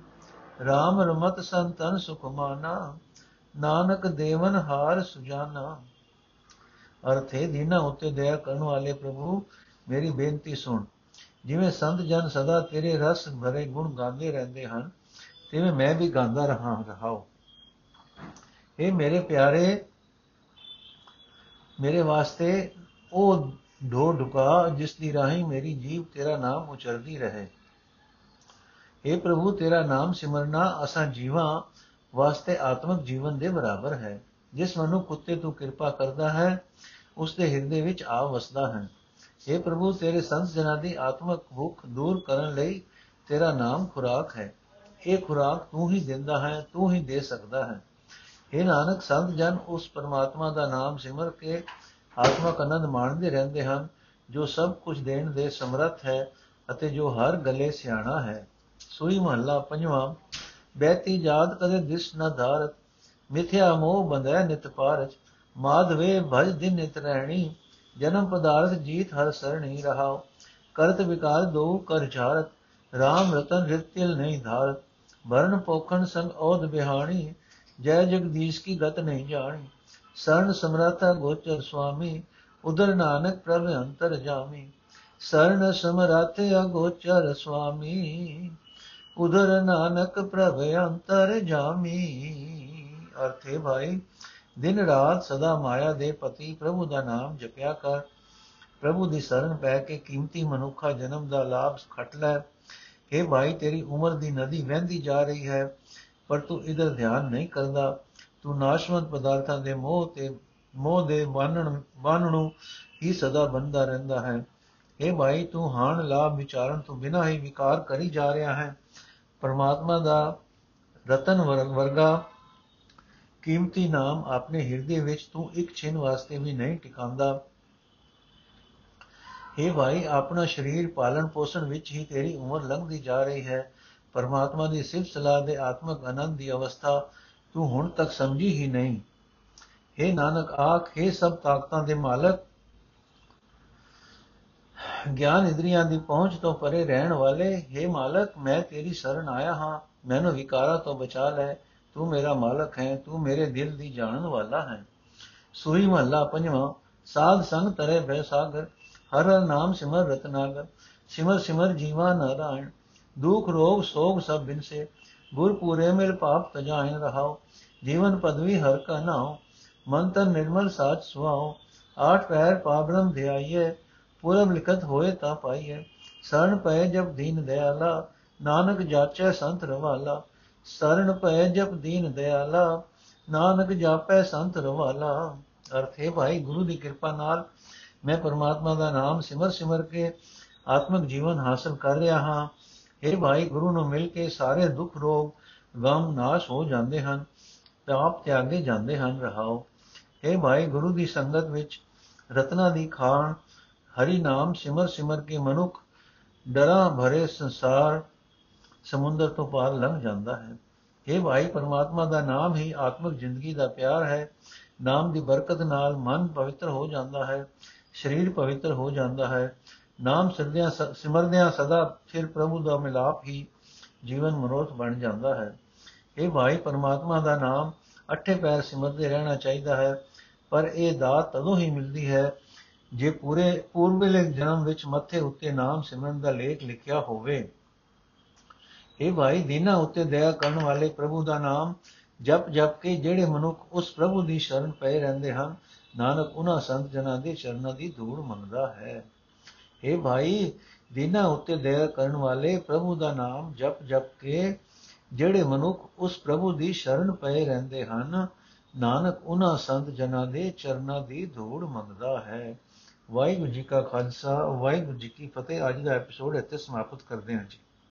RAM ਰਮਤ ਸੰਤਨ ਸੁਖ ਮਾਨਾ ਨਾਨਕ ਦੇਵਨ ਹਾਰ ਸੁਜਾਨਾ। ਅਰਥੇ ਦੀਨਾ ਉਤੇ ਦਇਆ ਕਰਨ ਵਾਲੇ ਪ੍ਰਭੂ, ਮੇਰੀ ਬੇਨਤੀ ਸੁਣ। ਜਿਵੇਂ ਸੰਤ ਜਨ ਸਦਾ ਤੇਰੇ ਰਸ ਭਰੇ ਗੁਣ ਗਾਉਂਦੇ ਰਹਿੰਦੇ ਹਨ, ਤਿਵੇਂ ਮੈਂ ਵੀ ਗਾਉਂਦਾ ਰਹਾ, ਰਹਾਉ। ਇਹ ਮੇਰੇ ਪਿਆਰੇ, ਮੇਰੇ ਵਾਸਤੇ ਉਹ ਢੋ ਢੁਕਾ, ਜਿਸ ਦੀ ਰਾਹੀਂ ਮੇਰੀ ਜੀਵ ਤੇਰਾ ਨਾਮ ਉਚਰਦੀ ਰਹੇ। हे ਪ੍ਰਭੂ ਤੇਰਾ ਨਾਮ ਸਿਮਰਨਾ ਅਸਾਂ ਜੀਵਾਂ ਵਾਸਤੇ ਆਤਮਿਕ ਜੀਵਨ ਦੇ ਬਰਾਬਰ ਹੈ ਜਿਸ ਮਨੁ ਕੁੱਤੇ ਤੂੰ ਕਿਰਪਾ ਕਰਦਾ ਹੈ ਉਸ ਦੇ ਹਿਰਦੇ ਵਿੱਚ ਆ ਵਸਦਾ ਹੈ हे ਪ੍ਰਭੂ ਤੇਰੇ ਸੰਤ ਜਨਾਂ ਦੀ ਆਤਮਿਕ ਭੁੱਖ ਦੂਰ ਕਰਨ ਲਈ ਤੇਰਾ ਨਾਮ ਖੁਰਾਕ ਹੈ ਇਹ ਖੁਰਾਕ ਤੂੰ ਹੀ ਦਿੰਦਾ ਹੈ ਤੂੰ ਹੀ ਦੇ ਸਕਦਾ ਹੈ हे ਨਾਨਕ ਸੰਤ ਜਨ ਉਸ ਪਰਮਾਤਮਾ ਦਾ ਨਾਮ ਸਿਮਰ ਕੇ ਆਤਮਕ ਆਨੰਦ ਮਾਣਦੇ ਰਹਿੰਦੇ ਹਨ ਜੋ ਸਭ ਕੁਝ ਦੇਣ ਦੇ ਸਮਰੱਥ ਹੈ ਅਤੇ ਜੋ ਹਰ ਗਲੇ ਸਿਆਣਾ ਹੈ ਸੂਈ ਮਹੱਲਾ ਪੰਜਵਾਂ ਬੈਤੀ ਜਾਤ ਕਦੇ ਦਿਸ ਨ ਧਾਰਤ ਮਿਥਿਆ ਮੋਹ ਬੰਧੈ ਨਿਤ ਪਾਰਚ ਮਾਧਵੇ ਭਜ ਦਿਨ ਨਿਤ ਰਹਿਣੀ, ਜਨਮ ਪਦਾਰਥ ਜੀਤ ਹਰ ਸਰਣੀ ਰਹਾਉ, ਕਰਤ ਵਿਕਾਰ ਦੋ ਕਰ ਝਾਰਤ RAM ਰਤਨ ਰਿਤਿਲ ਨਹੀਂ ਧਾਰਤ ਵਰਨ ਪੋਖਣ ਸੰਗ ਔਦ ਬਿਹਾਣੀ, ਜੈ ਜਗਦੀਸ਼ ਕੀ ਗਤ ਨਹੀਂ ਜਾਣੀ, ਸਰਨ ਸਮਰਤਾ ਗੋਚਰ ਸੁਆਮੀ, ਉਦਰ ਨਾਨਕ ਪ੍ਰਭ ਅੰਤਰ ਜਾਮੀ, ਸਰਨ ਸਮਰਥ ਅਗੋਚਰ ਸੁਆਮੀ। ਉਦਰ ਨਾਨਕ ਪ੍ਰਭ ਅੰਤਰ ਜਾਮੀ। ਅਰਥੇ ਭਾਈ, ਦਿਨ ਰਾਤ ਸਦਾ ਮਾਇਆ ਦੇ ਪਤੀ ਪ੍ਰਭੂ ਦਾ ਨਾਮ ਜਪਿਆ ਕਰ। ਪ੍ਰਭੂ ਦੀ ਸ਼ਰਨ ਪੈ ਕੇ ਕੀਮਤੀ ਮਨੁੱਖਾ ਜਨਮ ਦਾ ਲਾਭ ਖਟ ਲੈ। हे ਭਾਈ, ਤੇਰੀ ਉਮਰ ਦੀ ਨਦੀ ਵਹਿੰਦੀ ਜਾ ਰਹੀ ਹੈ, ਪਰ ਤੂੰ ਇਧਰ ਧਿਆਨ ਨਹੀਂ ਕਰਦਾ। ਤੂੰ ਨਾਸ਼ਵੰਤ ਪਦਾਰਥਾਂ ਦੇ ਮੋਹ ਤੇ, ਮੋਹ ਦੇ ਬਾਨਣ, ਬਾਨਣੋਂ ਹੀ ਸਦਾ ਬੰਦਾ ਰਹਿੰਦਾ ਹੈ। ਇਹ ਭਾਈ, ਤੂੰ ਹਾਨ ਲਾਭ ਵਿਚਾਰਨ ਤੋਂ ਬਿਨਾਂ ਹੀ ਵਿਕਾਰ ਕਰੀ ਜਾ ਰਿਹਾ ਹੈ। ਪਰਮਾਤਮਾ ਦਾ ਰਤਨ ਵਰਗਾ ਕੀਮਤੀ ਨਾਮ ਆਪਣੇ ਹਿਰਦੇ ਵਿੱਚ ਤੂੰ ਇੱਕ ਛਿਨ ਵਾਸਤੇ ਵੀ ਨਹੀਂ ਟਿਕਾਉਂਦਾ हे ਭਾਈ ਆਪਣਾ ਸਰੀਰ ਪਾਲਣ ਪੋਸ਼ਣ ਵਿੱਚ ਹੀ ਤੇਰੀ ਉਮਰ ਲੰਘਦੀ ਜਾ ਰਹੀ ਹੈ ਪਰਮਾਤਮਾ ਦੀ ਸਿਫਤ ਸਲਾਹ ਦੇ ਆਤਮਿਕ ਆਨੰਦ ਦੀ ਅਵਸਥਾ ਤੂੰ ਹੁਣ ਤੱਕ ਸਮਝੀ ਹੀ ਨਹੀਂ हे ਨਾਨਕ ਆਖ हे ਸਭ ਤਾਕਤਾਂ ਦੇ ਮਾਲਕ ਗਿਆਨ ਇੰਦਰੀਆਂ ਦੀ ਪਹੁੰਚ ਤੋਂ ਪਰੇ ਰਹਿਣ ਵਾਲੇ हे ਮਾਲਕ, ਮੈਂ ਤੇਰੀ ਸ਼ਰਨ ਆਇਆ ਹਾਂ। ਮੈਨੂੰ ਵਿਕਾਰਾਂ ਤੋਂ ਬਚਾ ਲੈ। ਤੂੰ ਮੇਰਾ ਮਾਲਕ ਹੈ। ਤੂੰ ਮੇਰੇ ਦਿਲ ਦੀ ਜਾਣਨ ਵਾਲਾ ਹੈ। ਸੂਈ ਮਹੱਲਾ ਪੰਜਵਾਂ। ਸਾਧ ਸੰਗ ਤਰੇ ਬੈ ਸਾਗਰ। ਹਰ ਹਰ ਨਾਮ ਸਿਮਰ ਰਤਨਾਗਰ ਸਿਮਰ ਸਿਮਰ ਜੀਵਾ ਨਾਰਾਇਣ। ਦੁਖ ਰੋਗ ਸੋਗ ਸਭ ਬਿਨ ਸੇ ਗੁਰ ਪੂਰੇ ਮਿਲ ਪਾਪ ਤਜਾਇਨ ਰਹਾਓ। ਜੀਵਨ ਪਦਵੀ ਹਰ ਕਾ ਨਾਉ ਮਨ ਤਨ ਨਿਰਮਲ ਸਾਚ ਸੁਆਓ ਆਠ ਪੈਰ ਪਾਬਰਮ ਧਿਆਈਏ ਪੂਰਬ ਲਿਖਤ ਹੋਏ ਤਾਂ ਪਾਈਏ ਸਰਣ ਪਏ ਜਬ ਦੀਨ ਦਇਆਲਾ ਨਾਨਕ ਜਾਚੈ ਸੰਤ ਰਵਾਲਾ। ਸਰਣ ਪਏ ਜਬ ਦੀਨ ਦਇਆਲਾ ਨਾਨਕ ਜਾਪੈ ਸੰਤ ਰਵਾਲਾ। ਅਰਥੇ ਭਾਈ, ਗੁਰੂ ਦੀ ਕਿਰਪਾ ਨਾਲ ਮੈਂ ਪਰਮਾਤਮਾ ਦਾ ਨਾਮ ਸਿਮਰ ਸਿਮਰ ਕੇ ਆਤਮਿਕ ਜੀਵਨ ਹਾਸਲ ਕਰ ਰਿਹਾ ਹਾਂ। ਇਹ ਭਾਈ, ਗੁਰੂ ਨੂੰ ਮਿਲ ਕੇ ਸਾਰੇ ਦੁੱਖ ਰੋਗ, ਗਮ ਨਾਸ਼ ਹੋ ਜਾਂਦੇ ਹਨ ਤਾਪ ਤਿਆਗੇ ਜਾਂਦੇ ਹਨ, ਰਹਾਓ। हे ਭਾਈ, ਗੁਰੂ ਦੀ ਸੰਗਤ ਵਿੱਚ ਰਤਨਾ ਦੀ ਖਾਨ ਹਰੀ ਨਾਮ ਸਿਮਰ ਸਿਮਰ ਕੇ ਮਨੁੱਖ ਡਰਾਂ ਭਰੇ ਸੰਸਾਰ ਸਮੁੰਦਰ ਤੋਂ ਪਾਰ ਲੰਘ ਜਾਂਦਾ ਹੈ। ਇਹ ਭਾਈ, ਪਰਮਾਤਮਾ ਦਾ ਨਾਮ ਹੀ ਆਤਮਿਕ ਜ਼ਿੰਦਗੀ ਦਾ ਪਿਆਰ ਹੈ। ਨਾਮ ਦੀ ਬਰਕਤ ਨਾਲ ਮਨ ਪਵਿੱਤਰ ਹੋ ਜਾਂਦਾ ਹੈ, ਸਰੀਰ ਪਵਿੱਤਰ ਹੋ ਜਾਂਦਾ ਹੈ। ਨਾਮ ਸਿਰਦਿਆਂ ਸਿਮਰਦਿਆਂ ਸਦਾ ਫਿਰ ਪ੍ਰਭੂ ਦਾ ਮਿਲਾਪ ਹੀ ਜੀਵਨ ਮਨੋਰਥ ਬਣ ਜਾਂਦਾ ਹੈ। ਇਹ ਭਾਈ, ਪਰਮਾਤਮਾ ਦਾ ਨਾਮ ਅੱਠੇ ਪੈਰ ਸਿਮਰਦੇ ਰਹਿਣਾ ਚਾਹੀਦਾ ਹੈ, ਪਰ ਇਹ ਦਾਤ ਤਦੋਂ ਹੀ ਮਿਲਦੀ ਹੈ ਜੇ ਪੂਰੇ ਪੂਰਬਲੇ ਜਨਮ ਵਿੱਚ ਮੱਥੇ ਉੱਤੇ ਨਾਮ ਸਿਮਰਨ ਦਾ ਲੇਖ ਲਿਖਿਆ ਹੋਵੇ, ਇਹ ਭਾਈ ਦੀਨਾ ਉੱਤੇ ਦਇਆ ਕਰਨ ਵਾਲੇ ਪ੍ਰਭੂ ਦਾ ਨਾਮ ਜਪ ਜਪ ਕੇ ਜਿਹੜੇ ਮਨੁੱਖ ਉਸ ਪ੍ਰਭੂ ਦੀ ਸ਼ਰਨ ਪਏ ਰਹਿੰਦੇ ਹਨ, ਨਾਨਕ ਉਹਨਾਂ ਸੰਤ ਜਨਾਂ ਦੇ ਚਰਨਾਂ ਦੀ ਧੂੜ ਮੰਗਦਾ ਹੈ। ਇਹ ਭਾਈ ਦੀਨਾ ਉੱਤੇ ਦਇਆ ਕਰਨ ਵਾਲੇ ਪ੍ਰਭੂ ਦਾ ਨਾਮ ਜਪ ਜਪ ਕੇ ਜਿਹੜੇ ਮਨੁੱਖ ਉਸ ਪ੍ਰਭੂ ਦੀ ਸ਼ਰਨ ਪਏ ਰਹਿੰਦੇ ਹਨ, ਨਾਨਕ ਉਹਨਾਂ ਸੰਤ ਜਨਾਂ ਦੇ ਚਰਨਾਂ ਦੀ ਧੂੜ ਮੰਗਦਾ ਹੈ। ਵਾਹਿਗੁਰੂ ਜੀ ਕਾ ਖਾਲਸਾ, ਵਾਹਿਗੁਰੂ ਜੀ ਕੀ ਫਤਿਹ। ਅੱਜ ਦਾ ਐਪੀਸੋਡ ਇੱਥੇ ਸਮਾਪਤ ਕਰਦੇ ਹਾਂ ਜੀ।